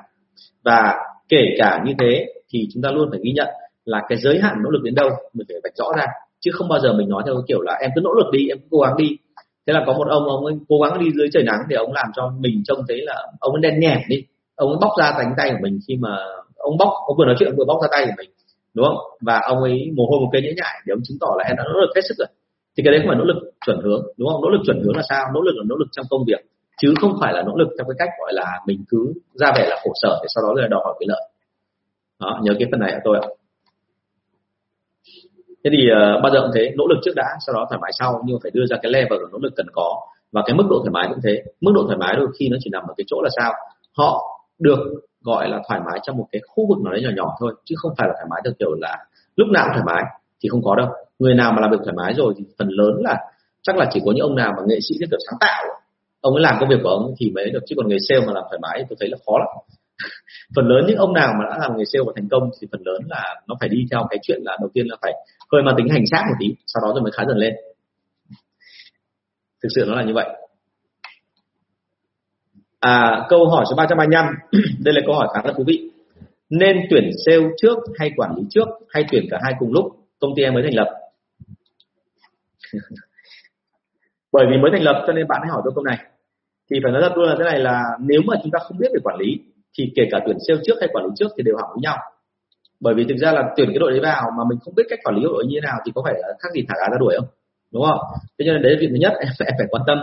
Và kể cả như thế thì chúng ta luôn phải ghi nhận là cái giới hạn nỗ lực đến đâu mình phải vạch rõ ra, chứ không bao giờ mình nói theo cái kiểu là em cứ nỗ lực đi, em cứ cố gắng đi. Thế là có một ông ông ấy cố gắng đi dưới trời nắng để ông làm cho mình trông thấy là ông ấy đen nhẻm đi. Ông ấy bóc ra cánh tay của mình khi mà ông bóc, ông vừa nói chuyện vừa bóc ra tay của mình, đúng không? Và ông ấy mồ hôi một cây nhễ nhại để ông chứng tỏ là em đã nỗ lực hết sức rồi. Thì cái đấy không phải nỗ lực chuẩn hướng, đúng không? Nỗ lực chuẩn hướng là sao? Nỗ lực là nỗ lực trong công việc chứ không phải là nỗ lực theo cái cách gọi là mình cứ ra vẻ là khổ sở để sau đó là đòi hỏi cái lợi. Đó nhớ cái phần này của tôi ạ. Thế thì uh, bao giờ cũng thế nỗ lực trước đã sau đó thoải mái sau nhưng mà phải đưa ra cái level của nỗ lực cần có. Và cái mức độ thoải mái cũng thế. Mức độ thoải mái đôi khi nó chỉ nằm ở cái chỗ là sao? Họ được gọi là thoải mái trong một cái khu vực nào đấy nhỏ nhỏ thôi chứ không phải là thoải mái theo kiểu là lúc nào cũng thoải mái thì không có đâu. Người nào mà làm việc thoải mái rồi thì phần lớn là chắc là chỉ có những ông nào mà nghệ sĩ cái kiểu sáng tạo ông ấy làm công việc của ông thì mới được chứ còn người sale mà làm thoải mái tôi thấy là khó lắm. Phần lớn những ông nào mà đã làm người sale và thành công thì phần lớn là nó phải đi theo cái chuyện là đầu tiên là phải hơi mà tính hành xác một tí sau đó rồi mới khá dần lên. Thực sự nó là như vậy. À, câu hỏi số 335 đây là câu hỏi khá là thú vị. Nên tuyển sale trước hay quản lý trước hay tuyển cả hai cùng lúc? Công ty em mới thành lập. bởi vì mới thành lập cho nên bạn hãy hỏi tôi câu này. Thì phải nói thật luôn là thế này là nếu mà chúng ta không biết về quản lý thì kể cả tuyển sale trước hay quản lý trước thì đều hỏng với nhau. Bởi vì thực ra là tuyển cái đội đấy vào mà mình không biết cách quản lý đội như thế nào thì có phải là khác gì thả gà ra đuổi không? Đúng không? Thế cho nên đấy là việc thứ nhất em phải, em phải quan tâm.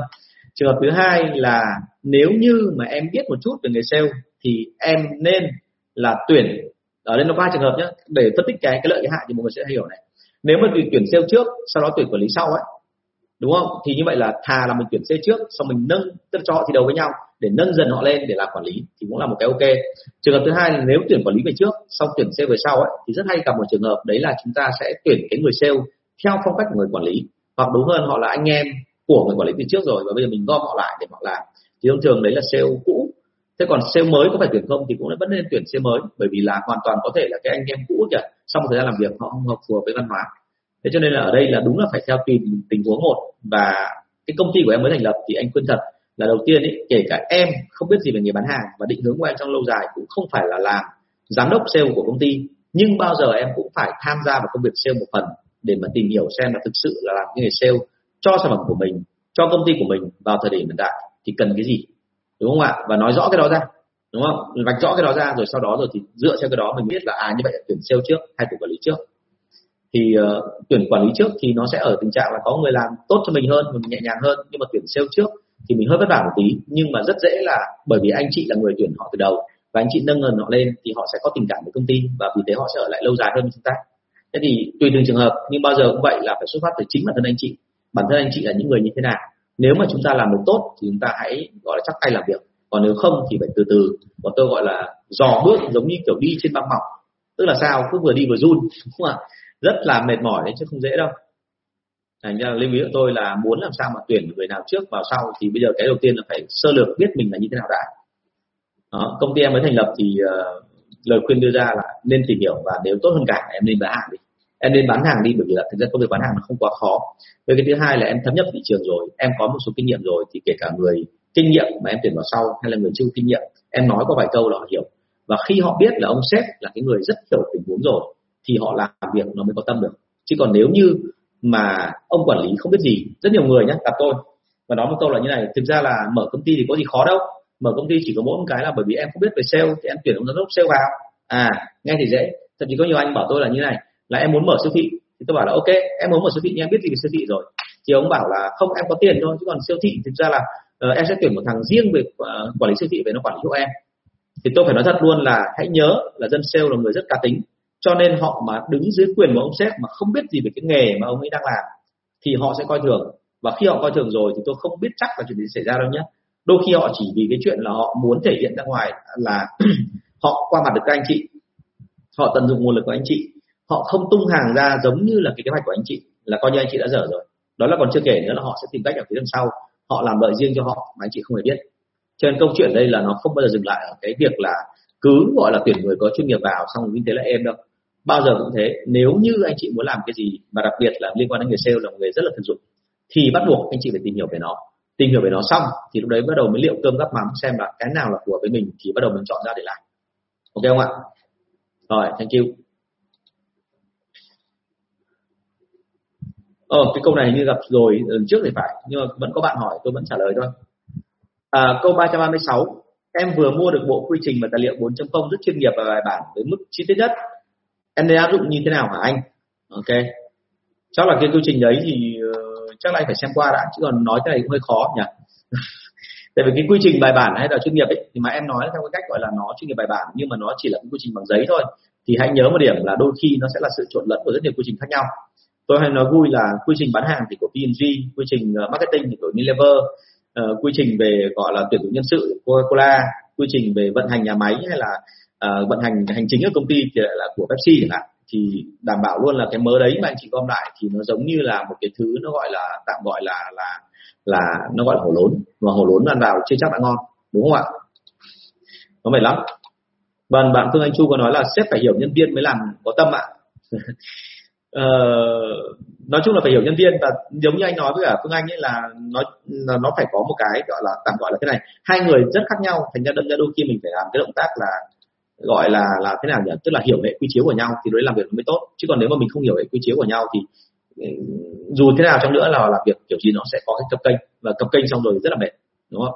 Trường hợp thứ hai là nếu như mà em biết một chút về người sale thì em nên là tuyển ở đây nó ba trường hợp nhé để phân tích cái cái lợi cái hại thì mọi người sẽ hiểu này. Nếu mà tuyển tuyển sale trước sau đó tuyển quản lý sau ấy đúng không? Thì như vậy là thà là mình tuyển C trước, xong mình nâng, tức cho họ thi đấu với nhau, để nâng dần họ lên để làm quản lý, thì cũng là một cái ok. Trường hợp thứ hai là nếu tuyển quản lý về trước, xong tuyển sale về sau ấy, thì rất hay gặp một trường hợp đấy là chúng ta sẽ tuyển cái người sale theo phong cách của người quản lý, hoặc đúng hơn, họ là anh em của người quản lý từ trước rồi, và bây giờ mình gom họ lại để họ làm. Thì thông thường đấy là sale cũ. Thế còn sale mới có phải tuyển không thì cũng vẫn nên tuyển sale mới, bởi vì là hoàn toàn có thể là cái anh em cũ kìa, sau một thời gian làm việc, họ không hợp phù hợp với văn hóa thế cho nên là ở đây là đúng là phải theo tùy tình huống một. Và cái công ty của em mới thành lập thì anh khuyên thật là đầu tiên ấy, kể cả em không biết gì về nghề bán hàng và định hướng của em trong lâu dài cũng không phải là làm giám đốc sale của công ty. Nhưng bao giờ em cũng phải tham gia vào công việc sale một phần để mà tìm hiểu xem là thực sự là làm cái nghề sale cho sản phẩm của mình cho công ty của mình vào thời điểm hiện tại thì cần cái gì. Đúng không ạ? Và nói rõ cái đó ra. Đúng không? Vạch rõ cái đó ra rồi sau đó rồi thì dựa theo cái đó mình biết là à như vậy là tuyển sale trước hay tuyển quản lý trước thì uh, tuyển quản lý trước thì nó sẽ ở tình trạng là có người làm tốt cho mình hơn mình nhẹ nhàng hơn. Nhưng mà tuyển sale trước thì mình hơi vất vả một tí. Nhưng mà rất dễ là bởi vì anh chị là người tuyển họ từ đầu và anh chị nâng ngần họ lên thì họ sẽ có tình cảm với công ty và vì thế họ sẽ ở lại lâu dài hơn chúng ta. Thế thì tùy từng trường hợp nhưng bao giờ cũng vậy là phải xuất phát từ chính bản thân anh chị. Bản thân anh chị là những người như thế nào? Nếu mà chúng ta làm được tốt thì chúng ta hãy gọi là chắc tay làm việc. Còn nếu không thì phải từ từ. Và tôi gọi là dò bước giống như kiểu đi trên băng mỏng. Tức là sao? Cứ vừa đi vừa run đúng không ạ? Rất là mệt mỏi đấy chứ không dễ đâu. Thành ra lưu ý của tôi là muốn làm sao mà tuyển người nào trước vào sau thì bây giờ cái đầu tiên là phải sơ lược biết mình là như thế nào đã. Đó, công ty em mới thành lập thì uh, lời khuyên đưa ra là nên tìm hiểu và nếu tốt hơn cả em nên bán hàng đi. Em nên bán hàng đi bởi vì là thực ra công việc bán hàng nó không quá khó. Với cái thứ hai là em thấm nhập thị trường rồi em có một số kinh nghiệm rồi thì kể cả người kinh nghiệm mà em tuyển vào sau hay là người chưa kinh nghiệm em nói có vài câu là họ hiểu. Và khi họ biết là ông sếp là cái người rất hiểu tình huống rồi thì họ làm việc nó mới có tâm được. Chứ còn nếu như mà ông quản lý không biết gì rất nhiều người nhé gặp tôi và nói một câu là như này thực ra là mở công ty thì có gì khó đâu. Mở công ty chỉ có mỗi một cái là bởi vì em không biết về sale thì em tuyển ông giám đốc sale vào. À nghe thì dễ. Thậm chí có nhiều anh bảo tôi là như này là em muốn mở siêu thị. Thì tôi bảo là ok em muốn mở siêu thị nhưng em biết gì về siêu thị rồi. Thì ông bảo là không em có tiền thôi chứ còn siêu thị thực ra là uh, em sẽ tuyển một thằng riêng về uh, quản lý siêu thị về nó quản lý hộ em. Thì tôi phải nói thật luôn là hãy nhớ là dân sale là người rất cá tính cho nên họ mà đứng dưới quyền của ông sếp mà không biết gì về cái nghề mà ông ấy đang làm, thì họ sẽ coi thường. Và khi họ coi thường rồi thì tôi không biết chắc là chuyện gì xảy ra đâu nhé. Đôi khi họ chỉ vì cái chuyện là họ muốn thể hiện ra ngoài là họ qua mặt được các anh chị, họ tận dụng nguồn lực của anh chị. Họ không tung hàng ra giống như là cái kế hoạch của anh chị, là coi như anh chị đã dở rồi. Đó là còn chưa kể nữa là họ sẽ tìm cách ở phía đằng sau. Họ làm lợi riêng cho họ mà anh chị không hề biết. Cho nên câu chuyện đây là nó không bao giờ dừng lại ở cái việc là cứ, gọi là, tuyển người có chuyên nghiệp vào, xong như thế là em đâu bao giờ cũng thế. Nếu như anh chị muốn làm cái gì mà đặc biệt là liên quan đến người sale là một người rất là thân dụng thì bắt buộc anh chị phải tìm hiểu về nó. Tìm hiểu về nó xong thì lúc đấy bắt đầu mới liệu cơm gắp mắm xem là cái nào là phù hợp với mình thì bắt đầu mình chọn ra để làm. Ok không ạ? Rồi thank you. Ờ cái câu này như gặp rồi lần trước thì phải nhưng mà vẫn có bạn hỏi tôi vẫn trả lời thôi. À, câu 336 em vừa mua được bộ quy trình và tài liệu 4.0 rất chuyên nghiệp và bài bản với mức chi tiết nhất em nên áp dụng như thế nào hả anh? Ok. Chắc là cái quy trình đấy thì ờ, chắc là anh phải xem qua đã chứ còn nói cái này cũng hơi khó nhỉ? Tại vì cái quy trình bài bản hay là chuyên nghiệp ấy thì mà em nói theo cái cách gọi là nó chuyên nghiệp bài bản nhưng mà nó chỉ là cái quy trình bằng giấy thôi. Thì hãy nhớ một điểm là đôi khi nó sẽ là sự trộn lẫn của rất nhiều quy trình khác nhau. Tôi hay nói vui là quy trình bán hàng thì của P&G quy trình ờ, marketing thì của Unilever uh, quy trình về gọi là tuyển dụng nhân sự của Coca-Cola quy trình về vận hành nhà máy hay là uh, vận hành hành chính ở công ty thì lại là của Pepsi chẳng hạn. Thì đảm bảo luôn là cái mớ đấy mà anh chị gom lại thì nó giống như là một cái thứ nó gọi là tạm gọi là là là nó gọi là hổ lốn. Và hổ lốn ăn vào chưa chắc đã ngon đúng không ạ? Nó mệt lắm. Vâng bạn Phương Anh Chu có nói là sếp phải hiểu nhân viên mới làm có tâm ạ. Uh, nói chung là phải hiểu nhân viên và giống như anh nói với cả phương anh ấy là nó là nó phải có một cái gọi là tạm gọi là thế này. Hai người rất khác nhau thành ra đâm ra đôi khi mình phải làm cái động tác là gọi là là thế nào nhỉ? Tức là hiểu hệ quy chiếu của nhau thì đối làm việc mới tốt. Chứ còn nếu mà mình không hiểu hệ quy chiếu của nhau thì ừ, dù thế nào trong nữa là làm việc kiểu gì nó sẽ có cái cập kênh. Và cập kênh xong rồi rất là mệt, đúng không?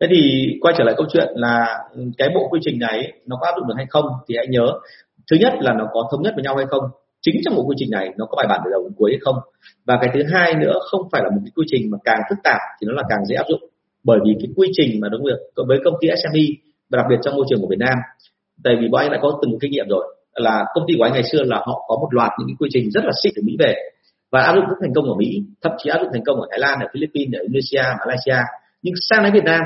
Thế thì quay trở lại câu chuyện là cái bộ quy trình này nó có áp dụng được hay không thì hãy nhớ. Thứ nhất là nó có thống nhất với nhau hay không. Chính trong bộ quy trình này nó có bài bản từ đầu đến cuối hay không. Và cái thứ hai nữa không phải là một cái quy trình mà càng phức tạp thì nó là càng dễ áp dụng. Bởi vì cái quy trình mà đúng việc với công ty SME và đặc biệt trong môi trường của Việt Nam. Tại vì bọn anh đã có từng kinh nghiệm rồi, là công ty của anh ngày xưa là họ có một loạt những cái quy trình rất là xịn từ Mỹ về và áp dụng rất thành công ở Mỹ, thậm chí áp dụng thành công ở Thái Lan, ở Philippines, ở Indonesia, Malaysia. Nhưng sang đến Việt Nam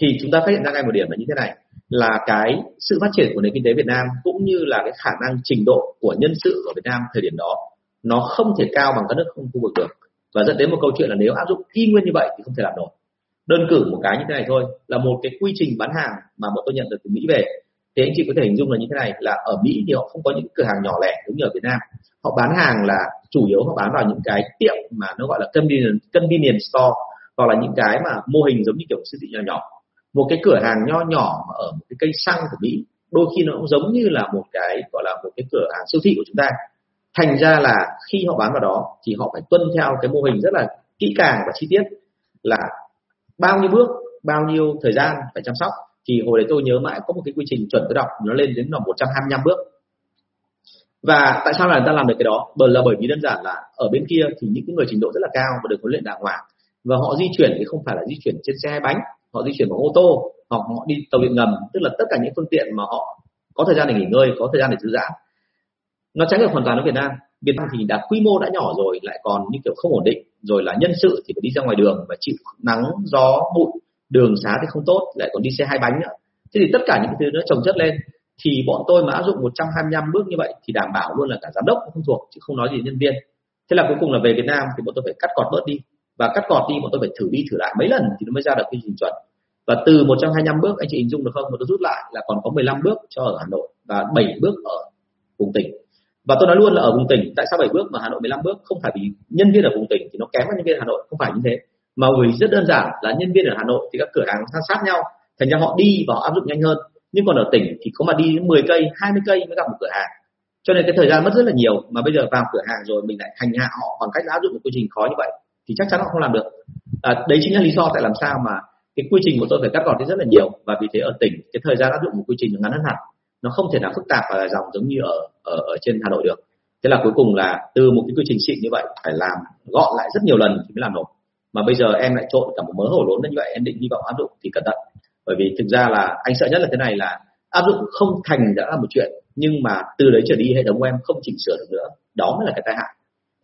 thì chúng ta phát hiện ra ngay một điểm là như thế này, là cái sự phát triển của nền kinh tế Việt Nam cũng như là cái khả năng trình độ của nhân sự ở Việt Nam thời điểm đó, nó không thể cao bằng các nước không khu vực được. Và dẫn đến một câu chuyện là nếu áp dụng y nguyên như vậy thì không thể làm nổi đơn cử một cái như thế này thôi là một cái quy trình bán hàng mà bọn tôi nhận được từ Mỹ về. Thế anh chị có thể hình dung là như thế này là ở Mỹ thì họ không có những cửa hàng nhỏ lẻ giống như ở Việt Nam. Họ bán hàng là chủ yếu họ bán vào những cái tiệm mà nó gọi là convenience, convenience store hoặc là những cái mà mô hình giống như kiểu siêu thị nhỏ nhỏ. Một cái cửa hàng nho nhỏ mà ở một cái cây xăng của Mỹ đôi khi nó cũng giống như là một cái gọi là một cái cửa hàng siêu thị của chúng ta. Thành ra là khi họ bán vào đó thì họ phải tuân theo cái mô hình rất là kỹ càng và chi tiết là bao nhiêu bước, bao nhiêu thời gian phải chăm sóc? Thì hồi đấy tôi nhớ mãi có một cái quy trình chuẩn tôi đọc, nó lên đến là 125 bước. Và tại sao là người ta làm được cái đó? Bởi là bởi vì đơn giản là ở bên kia thì những cái người trình độ rất là cao và được huấn luyện đàng hoàng. Và họ di chuyển, thì không phải là di chuyển trên xe hai bánh, họ di chuyển bằng ô tô, hoặc họ đi tàu điện ngầm, tức là tất cả những phương tiện mà họ có thời gian để nghỉ ngơi, có thời gian để thư giãn. Nó tránh được hoàn toàn ở Việt Nam. Việt Nam thì đã quy mô đã nhỏ rồi, lại còn như kiểu không ổn định. Rồi là nhân sự thì phải đi ra ngoài đường và chịu nắng, gió, bụi, đường xá thì không tốt, lại còn đi xe hai bánh nữa. Thế thì tất cả những thứ nó chồng chất lên. Thì bọn tôi mà áp dụng 125 bước như vậy thì đảm bảo luôn là cả giám đốc cũng không thuộc, chứ không nói gì nhân viên. Thế là cuối cùng là về Việt Nam thì bọn tôi phải cắt cọt bớt đi. Và cắt cọt đi bọn tôi phải thử đi thử lại mấy lần thì nó mới ra được quy trình chuẩn. Và từ 125 bước, anh chị hình dung được không? Mà tôi rút lại là còn có 15 bước cho ở Hà Nội và 7 bước ở vùng tỉnh và tôi nói luôn là ở vùng tỉnh tại sao 7 bước mà Hà Nội 15 bước? Không phải vì nhân viên ở vùng tỉnh thì nó kém hơn nhân viên ở Hà Nội không phải như thế. Mà vì rất đơn giản là nhân viên ở Hà Nội thì các cửa hàng san sát nhau thành ra họ đi và họ áp dụng nhanh hơn. Nhưng còn ở tỉnh thì có mà đi 10 cây 20 cây mới gặp một cửa hàng. Cho nên cái thời gian mất rất là nhiều mà bây giờ vào cửa hàng rồi mình lại hành hạ họ bằng cách áp dụng một quy trình khó như vậy thì chắc chắn họ không làm được. À, đấy chính là lý do tại làm sao mà cái quy trình của tôi phải cắt gọt đi rất là nhiều. Và vì thế ở tỉnh cái thời gian áp dụng một quy trình nó ngắn hơn hẳn nó không thể nào phức tạp và dòng giống như ở ở, ở trên Hà Nội được. Thế là cuối cùng là từ một cái quy trình xịn như vậy phải làm gọn lại rất nhiều lần thì mới làm nổi mà bây giờ em lại trộn cả một mớ hổ lốn như vậy em định hy vọng áp dụng thì cẩn thận. Bởi vì thực ra là anh sợ nhất là thế này là áp dụng không thành đã là một chuyện nhưng mà từ đấy trở đi hệ thống của em không chỉnh sửa được nữa. Đó mới là cái tai hại.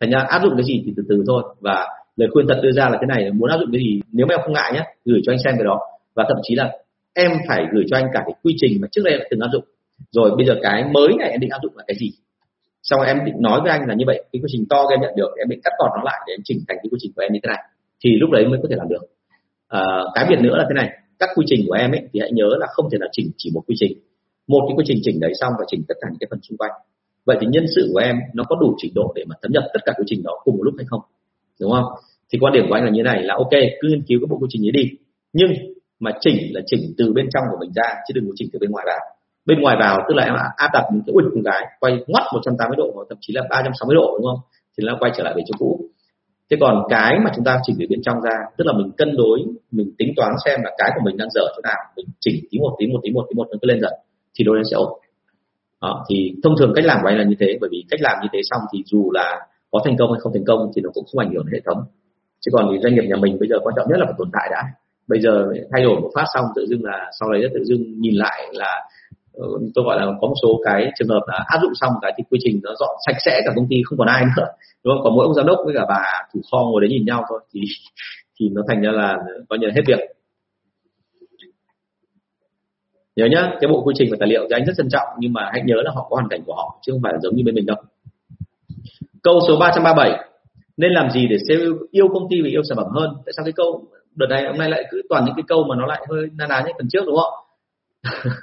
Thành ra áp dụng cái gì thì từ từ thôi. Và lời khuyên thật đưa ra là thế này muốn áp dụng cái gì nếu mà em không ngại nhé gửi cho anh xem cái đó. Và thậm chí là em phải gửi cho anh cả cái quy trình mà trước đây em từng áp dụng rồi bây giờ cái mới này em định áp dụng là cái gì? Xong rồi em định nói với anh là như vậy cái quy trình to em nhận được em định cắt gọn nó lại để em chỉnh thành cái quy trình của em như thế này. Thì lúc đấy mới có thể làm được. À, cái biệt nữa là thế này các quy trình của em ấy thì hãy nhớ là không thể là chỉnh chỉ một quy trình. Một cái quy trình chỉnh đấy xong và chỉnh tất cả những cái phần xung quanh. Vậy thì nhân sự của em nó có đủ trình độ để mà thấm nhập tất cả quy trình đó cùng một lúc hay không? Đúng không? Thì quan điểm của anh là như này là ok cứ nghiên cứu cái bộ quy trình ấy đi. Nhưng mà chỉnh là chỉnh từ bên trong của mình ra chứ đừng có chỉnh từ bên ngoài vào bên ngoài vào tức là em áp đặt những cái ui một cái quay ngoắt 180 độ hoặc thậm chí là 360 độ đúng không? Thì nó quay trở lại về chỗ cũ. Thế còn cái mà chúng ta chỉnh từ bên trong ra tức là mình cân đối mình tính toán xem là cái của mình đang dở chỗ nào mình chỉnh tí một tí một tí một tí một nó cứ lên dần thì đôi sẽ ổn. Đó, thì thông thường cách làm của anh là như thế bởi vì cách làm như thế xong thì dù là có thành công hay không thành công thì nó cũng không ảnh hưởng đến hệ thống. Chứ còn thì doanh nghiệp nhà mình bây giờ quan trọng nhất là phải tồn tại đã. Bây giờ thay đổi một phát xong tự dưng là sau đấy tự dưng nhìn lại là Ờ, tôi gọi là có một số cái trường hợp là áp dụng xong cái thì quy trình nó dọn sạch sẽ cả công ty, không còn ai nữa. Đúng không? Còn mỗi ông giám đốc với cả bà thủ kho ngồi đấy nhìn nhau thôi thì thì nó thành ra là coi như hết việc. Nhớ nhá, cái bộ quy trình và tài liệu thì anh rất trân trọng, nhưng mà hãy nhớ là họ có hoàn cảnh của họ, chứ không phải là giống như bên mình đâu. Câu số 337 nên làm gì để sale yêu công ty và yêu sản phẩm hơn? Tại sao cái câu đợt này, hôm nay lại cứ toàn những cái câu mà nó lại hơi na ná như phần trước, đúng không?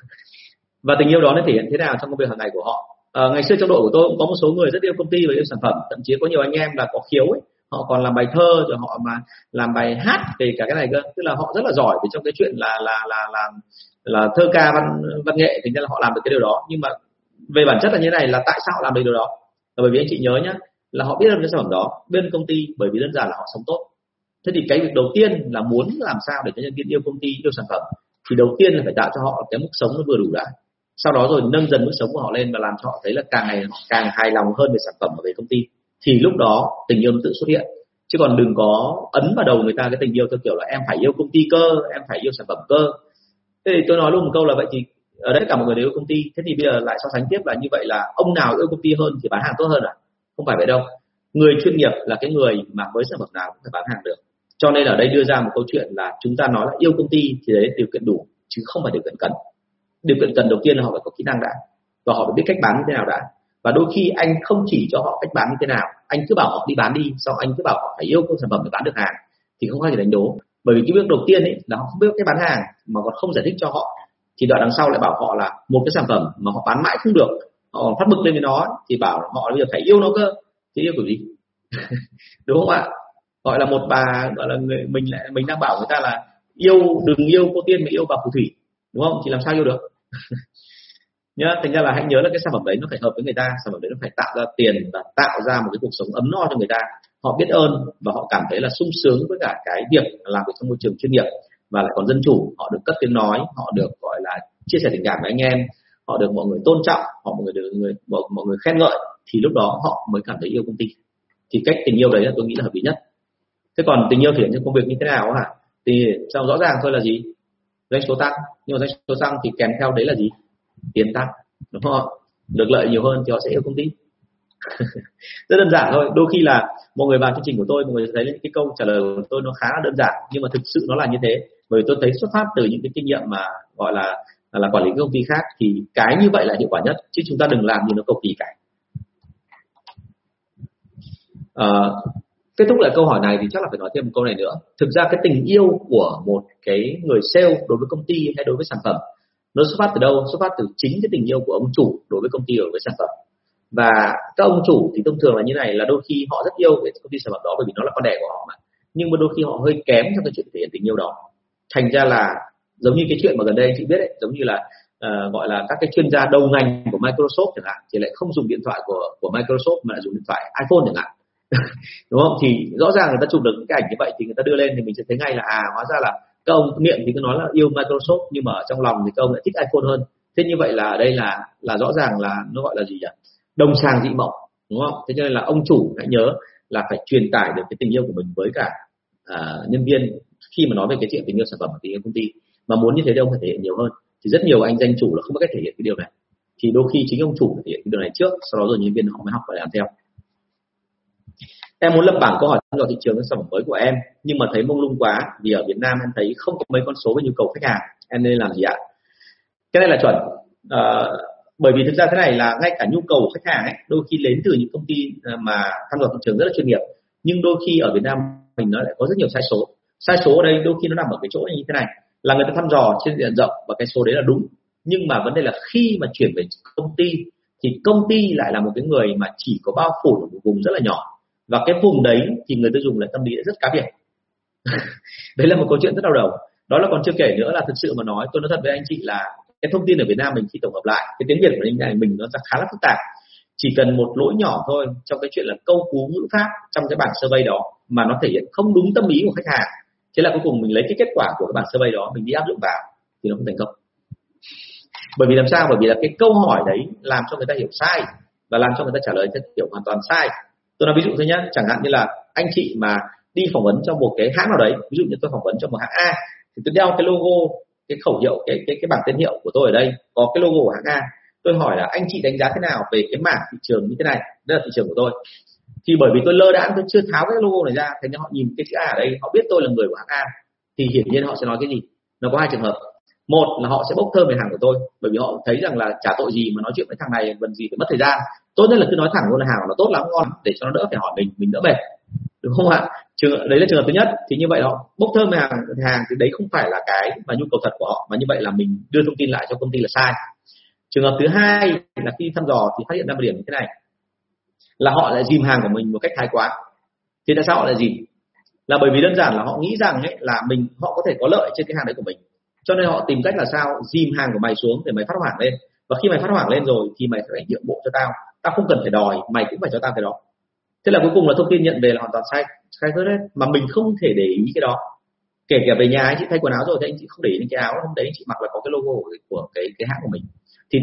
và tình yêu đó nó thể hiện thế nào trong công việc hàng ngày của họ? À, ngày xưa trong đội của tôi cũng có một số người rất yêu công ty và yêu sản phẩm. Thậm chí có nhiều anh em là có khiếu ấy. Họ còn làm bài thơ rồi họ mà làm bài hát về cả cái này cơ. Tức là họ rất là giỏi về trong cái chuyện là là là là là thơ ca văn văn nghệ. Thì nên là họ làm được cái điều đó. Nhưng mà về bản chất là như thế này là tại sao họ làm được điều đó? Là bởi vì anh chị nhớ nhá là họ biết được cái sản phẩm đó bên công ty bởi vì đơn giản là họ sống tốt. Thế thì cái việc đầu tiên là muốn làm sao để cho nhân viên yêu công ty yêu sản phẩm thì đầu tiên là phải tạo cho họ cái mức sống nó vừa đủ đã sau đó rồi nâng dần mức sống của họ lên và làm cho họ thấy là càng ngày họ càng hài lòng hơn về sản phẩm và về công ty. Thì lúc đó tình yêu nó tự xuất hiện. Chứ còn đừng có ấn vào đầu người ta cái tình yêu theo kiểu là em phải yêu công ty cơ, em phải yêu sản phẩm cơ. Thế thì tôi nói luôn một câu là vậy thì ở đây cả mọi người đều yêu công ty. Thế thì bây giờ lại so sánh tiếp là như vậy là ông nào yêu công ty hơn thì bán hàng tốt hơn à? Không phải vậy đâu. Người chuyên nghiệp là cái người mà với sản phẩm nào cũng phải bán hàng được. Cho nên ở đây đưa ra một câu chuyện là chúng ta nói là yêu công ty thì đấy điều kiện đủ, chứ không phải điều kiện cần điều kiện cần đầu tiên là họ phải có kỹ năng đã, và họ phải biết cách bán như thế nào đã. Và đôi khi anh không chỉ cho họ cách bán như thế nào, anh cứ bảo họ đi bán đi sau anh cứ bảo họ phải yêu cầu sản phẩm để bán được hàng, thì không có gì đánh đố. Bởi vì cái bước đầu tiên ấy là họ không biết cách bán hàng, mà còn không giải thích cho họ. Thì đoạn đằng sau lại bảo họ là một cái sản phẩm mà họ bán mãi không được, họ phát bực lên với nó thì bảo họ bây giờ phải yêu nó cơ. Thì yêu kiểu gì? Đúng không ạ? Gọi là một bà, gọi là người mình lại, mình đang bảo người ta là, yêu, đừng yêu cô tiên mà yêu bà phù thủy. Đúng không? Thì làm sao yêu được? nhá thành ra là hãy nhớ là cái sản phẩm đấy nó phải hợp với người ta sản phẩm đấy nó phải tạo ra tiền và tạo ra một cái cuộc sống ấm no cho người ta. Họ biết ơn và họ cảm thấy là sung sướng với cả cái việc làm việc trong môi trường chuyên nghiệp và lại còn dân chủ. Họ được cất tiếng nói họ được gọi là chia sẻ tình cảm với anh em họ được mọi người tôn trọng họ mọi người được người mọi, mọi người khen ngợi thì lúc đó họ mới cảm thấy yêu công ty. Thì cách tình yêu đấy là tôi nghĩ là hợp lý nhất. Thế còn tình yêu thể hiện trong công việc như thế nào hả? Thì sao rõ ràng thôi là gì? Doanh số tăng. Nhưng mà doanh số tăng thì kèm theo đấy là gì? Tiền tăng. Đúng không được lợi nhiều hơn thì họ sẽ yêu công ty. Rất đơn giản thôi. Đôi khi là mọi người vào chương trình của tôi mọi người thấy cái câu trả lời của tôi nó khá là đơn giản nhưng mà thực sự nó là như thế. Bởi tôi thấy xuất phát từ những cái kinh nghiệm mà gọi là là quản lý công ty khác thì cái như vậy là hiệu quả nhất chứ chúng ta đừng làm như nó cầu kỳ cả. À, kết thúc lại câu hỏi này thì chắc là phải nói thêm một câu này nữa. Thực ra cái tình yêu của một cái người sale đối với công ty hay đối với sản phẩm nó xuất phát từ đâu? Xuất phát từ chính cái tình yêu của ông chủ đối với công ty đối với sản phẩm. Và các ông chủ thì thông thường là như này là đôi khi họ rất yêu cái công ty sản phẩm đó bởi vì nó là con đẻ của họ mà. Nhưng mà đôi khi họ hơi kém trong cái chuyện thể hiện tình yêu đó. Thành ra là giống như cái chuyện mà gần đây chị biết đấy giống như là uh, gọi là các cái chuyên gia đầu ngành của Microsoft chẳng hạn thì lại không dùng điện thoại của của Microsoft mà lại dùng điện thoại iPhone chẳng hạn. đúng không? Thì rõ ràng người ta chụp được cái ảnh như vậy thì người ta đưa lên thì mình sẽ thấy ngay là à hóa ra là các ông miệng thì cứ nói là yêu Microsoft nhưng mà ở trong lòng thì các ông lại thích iPhone hơn. Thế như vậy là ở đây là là rõ ràng là nó gọi là gì nhỉ? Đồng sàng dị mộng đúng không? Thế cho nên là ông chủ hãy nhớ là phải truyền tải được cái tình yêu của mình với cả à, nhân viên khi mà nói về cái chuyện tình yêu sản phẩm và tình yêu công ty. Mà muốn như thế thì ông phải thể hiện nhiều hơn. Thì rất nhiều anh danh chủ là không có cách thể hiện cái điều này. Thì đôi khi chính ông chủ thể hiện cái điều này trước sau đó rồi nhân viên họ mới học và làm theo em muốn lập bảng câu hỏi thăm dò thị trường sản phẩm mới của em nhưng mà thấy mông lung quá vì ở Việt Nam em thấy không có mấy con số về nhu cầu khách hàng em nên làm gì ạ? Cái này là chuẩn. À, bởi vì thực ra thế này là ngay cả nhu cầu của khách hàng ấy đôi khi đến từ những công ty ờ, mà thăm dò thị trường rất là chuyên nghiệp nhưng đôi khi ở Việt Nam mình nó lại có rất nhiều sai số. Sai số ở đây đôi khi nó nằm ở cái chỗ như thế này là người ta thăm dò trên diện rộng và cái số đấy là đúng nhưng mà vấn đề là khi mà chuyển về công ty thì công ty lại là một cái người mà chỉ có bao phủ ở một vùng rất là nhỏ và cái vùng đấy thì người tiêu dùng lại tâm lý rất cá biệt. Đấy là một câu chuyện rất đau đầu. Đó là còn chưa kể nữa là thực sự mà nói, tôi nói thật với anh chị là cái thông tin ở Việt Nam mình khi tổng hợp lại, cái tiếng Việt của anh này mình nó khá là phức tạp. Chỉ cần một lỗi nhỏ thôi trong cái chuyện là câu cú ngữ pháp trong cái bản survey đó mà nó thể hiện không đúng tâm lý của khách hàng. Thế là cuối cùng mình lấy cái kết quả của cái bản survey đó, mình đi áp dụng vào thì nó không thành công. Bởi vì làm sao? Bởi vì là cái câu hỏi đấy làm cho người ta hiểu sai và làm cho người ta trả lời theo kiểu hoàn toàn sai tôi nói ví dụ thôi nhé chẳng hạn như là anh chị mà đi phỏng vấn cho một cái hãng nào đấy, ví dụ như tôi phỏng vấn cho một hãng A, thì tôi đeo cái logo, cái khẩu hiệu, cái cái cái bảng tên hiệu của tôi ở đây, có cái logo của hãng A. Tôi hỏi là anh chị đánh giá thế nào về cái mảng thị trường như thế này? Đây là thị trường của tôi. Thì bởi vì tôi lơ đãng, tôi chưa tháo cái logo này ra, thế nên họ nhìn cái chữ A ở đây, họ biết tôi là người của hãng A, thì hiển nhiên họ sẽ nói cái gì? Nó có hai trường hợp một là họ sẽ bốc thơm về hàng của tôi, bởi vì họ thấy rằng là trả tội gì mà nói chuyện với thằng này cần gì phải mất thời gian. Tốt nhất là cứ nói thẳng luôn là hàng nó tốt lắm, ngon để cho nó đỡ phải hỏi mình mình đỡ mệt đúng không ạ? Trường đấy là trường hợp thứ nhất. Thì như vậy họ bốc thơm về hàng hàng thì đấy không phải là cái mà nhu cầu thật của họ, mà như vậy là mình đưa thông tin lại cho công ty là sai. Trường hợp thứ hai là khi thăm dò thì phát hiện ra một điểm như thế này, là họ lại dìm hàng của mình một cách thái quá. Thì tại sao họ lại dìm? Là bởi vì đơn giản là họ nghĩ rằng ấy là mình, họ có thể có lợi trên cái hàng đấy của mình cho nên họ tìm cách là sao? Dìm hàng của mày xuống để mày phát hoảng lên. Và khi mày phát hoảng lên rồi thì mày phải nhượng bộ cho tao. Tao không cần phải đòi, mày cũng phải cho tao cái đó. Thế là cuối cùng là thông tin nhận về là hoàn toàn sai sai hết đấy. Mà mình không thể để ý cái đó. Kể cả về nhà anh chị thay quần áo rồi thì anh chị không để ý cái áo hôm đấy anh chị mặc là có cái logo của cái cái hãng của mình. Thì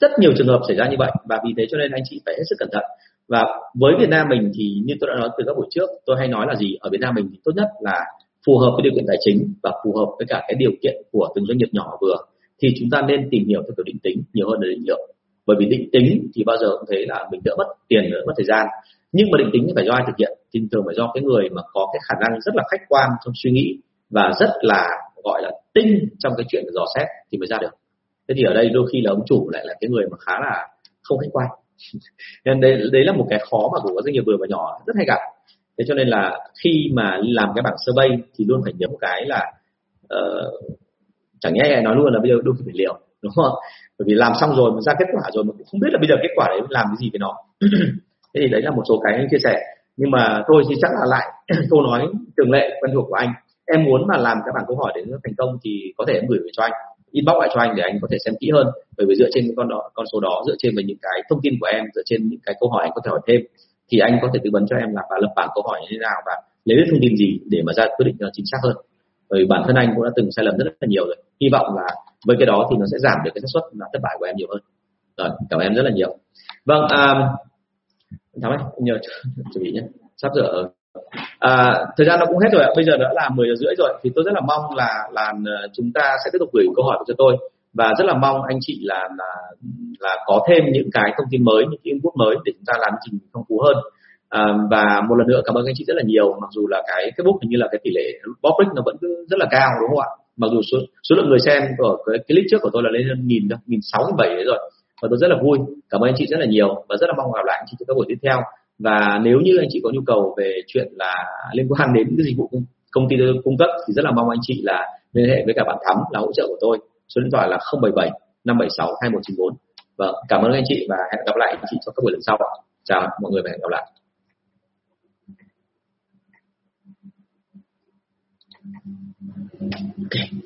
rất nhiều trường hợp xảy ra như vậy. Và vì thế cho nên anh chị phải hết sức cẩn thận. Và với Việt Nam mình thì như tôi đã nói từ các buổi trước, tôi hay nói là gì? Ở Việt Nam mình thì tốt nhất là phù hợp với điều kiện tài chính và phù hợp với cả cái điều kiện của từng doanh nghiệp nhỏ vừa, thì chúng ta nên tìm hiểu theo kiểu định tính nhiều hơn là định lượng. Bởi vì định tính thì bao giờ cũng thấy là mình đỡ mất tiền, đỡ mất thời gian. Nhưng mà định tính phải do ai thực hiện? Thì thường phải do cái người mà có cái khả năng rất là khách quan trong suy nghĩ và rất là, gọi là, tinh trong cái chuyện dò xét thì mới ra được. Thế thì ở đây đôi khi là ông chủ lại là cái người mà khá là không khách quan. Nên đấy đấy là một cái khó mà của các doanh nghiệp vừa và nhỏ rất hay gặp thế cho nên là khi mà làm cái bảng survey thì luôn phải nhớ một cái là uh, chẳng nhẽ nói luôn là bây giờ đôi khi phải liều đúng không? Bởi vì làm xong rồi mà ra kết quả rồi mà cũng không biết là bây giờ kết quả đấy làm cái gì với nó. Thế thì đấy là một số cái anh chia sẻ. Nhưng mà tôi thì chắc là lại câu nói thường lệ quen thuộc của anh. Em muốn mà làm các bảng câu hỏi để nó thành công thì có thể em gửi về cho anh inbox lại cho anh để anh có thể xem kỹ hơn. Bởi vì dựa trên con đó con số đó dựa trên về những cái thông tin của em dựa trên những cái câu hỏi anh có thể hỏi thêm thì anh có thể tư vấn cho em là và lập bảng câu hỏi như thế nào và lấy được thông tin gì để mà ra quyết định ờ, chính xác hơn. Bởi bản thân anh cũng đã từng sai lầm rất là nhiều rồi. Hy vọng là với cái đó thì nó sẽ giảm được cái xác suất là thất bại của em nhiều hơn. Rồi cảm ơn em rất là nhiều. Vâng à, um, thắm nhờ chuẩn bị nhé. Sắp giờ ờ, à, thời gian nó cũng hết rồi ạ. Bây giờ đã là 10 giờ rưỡi rồi thì tôi rất là mong là là ờ, chúng ta sẽ tiếp tục gửi câu hỏi cho tôi và rất là mong anh chị là là là có thêm những cái thông tin mới những cái input mới để chúng ta làm trình phong phú hơn. À, và một lần nữa cảm ơn anh chị rất là nhiều. Mặc dù là cái Facebook hình như là cái tỷ lệ public nó vẫn rất là cao đúng không ạ? Mặc dù số số lượng người xem của cái clip trước của tôi là lên hơn nghìn nghìn sáu nghìn bảy đấy rồi. Và tôi rất là vui. Cảm ơn anh chị rất là nhiều và rất là mong gặp lại anh chị trong các buổi tiếp theo. Và nếu như anh chị có nhu cầu về chuyện là liên quan đến cái dịch vụ công ty cung cấp thì rất là mong anh chị là liên hệ với cả bạn Thắm là hỗ trợ của tôi số điện thoại là 077 576 2194 vâng cảm ơn anh chị và hẹn gặp lại anh chị trong các buổi lần sau chào mọi người và hẹn gặp lại. Okay.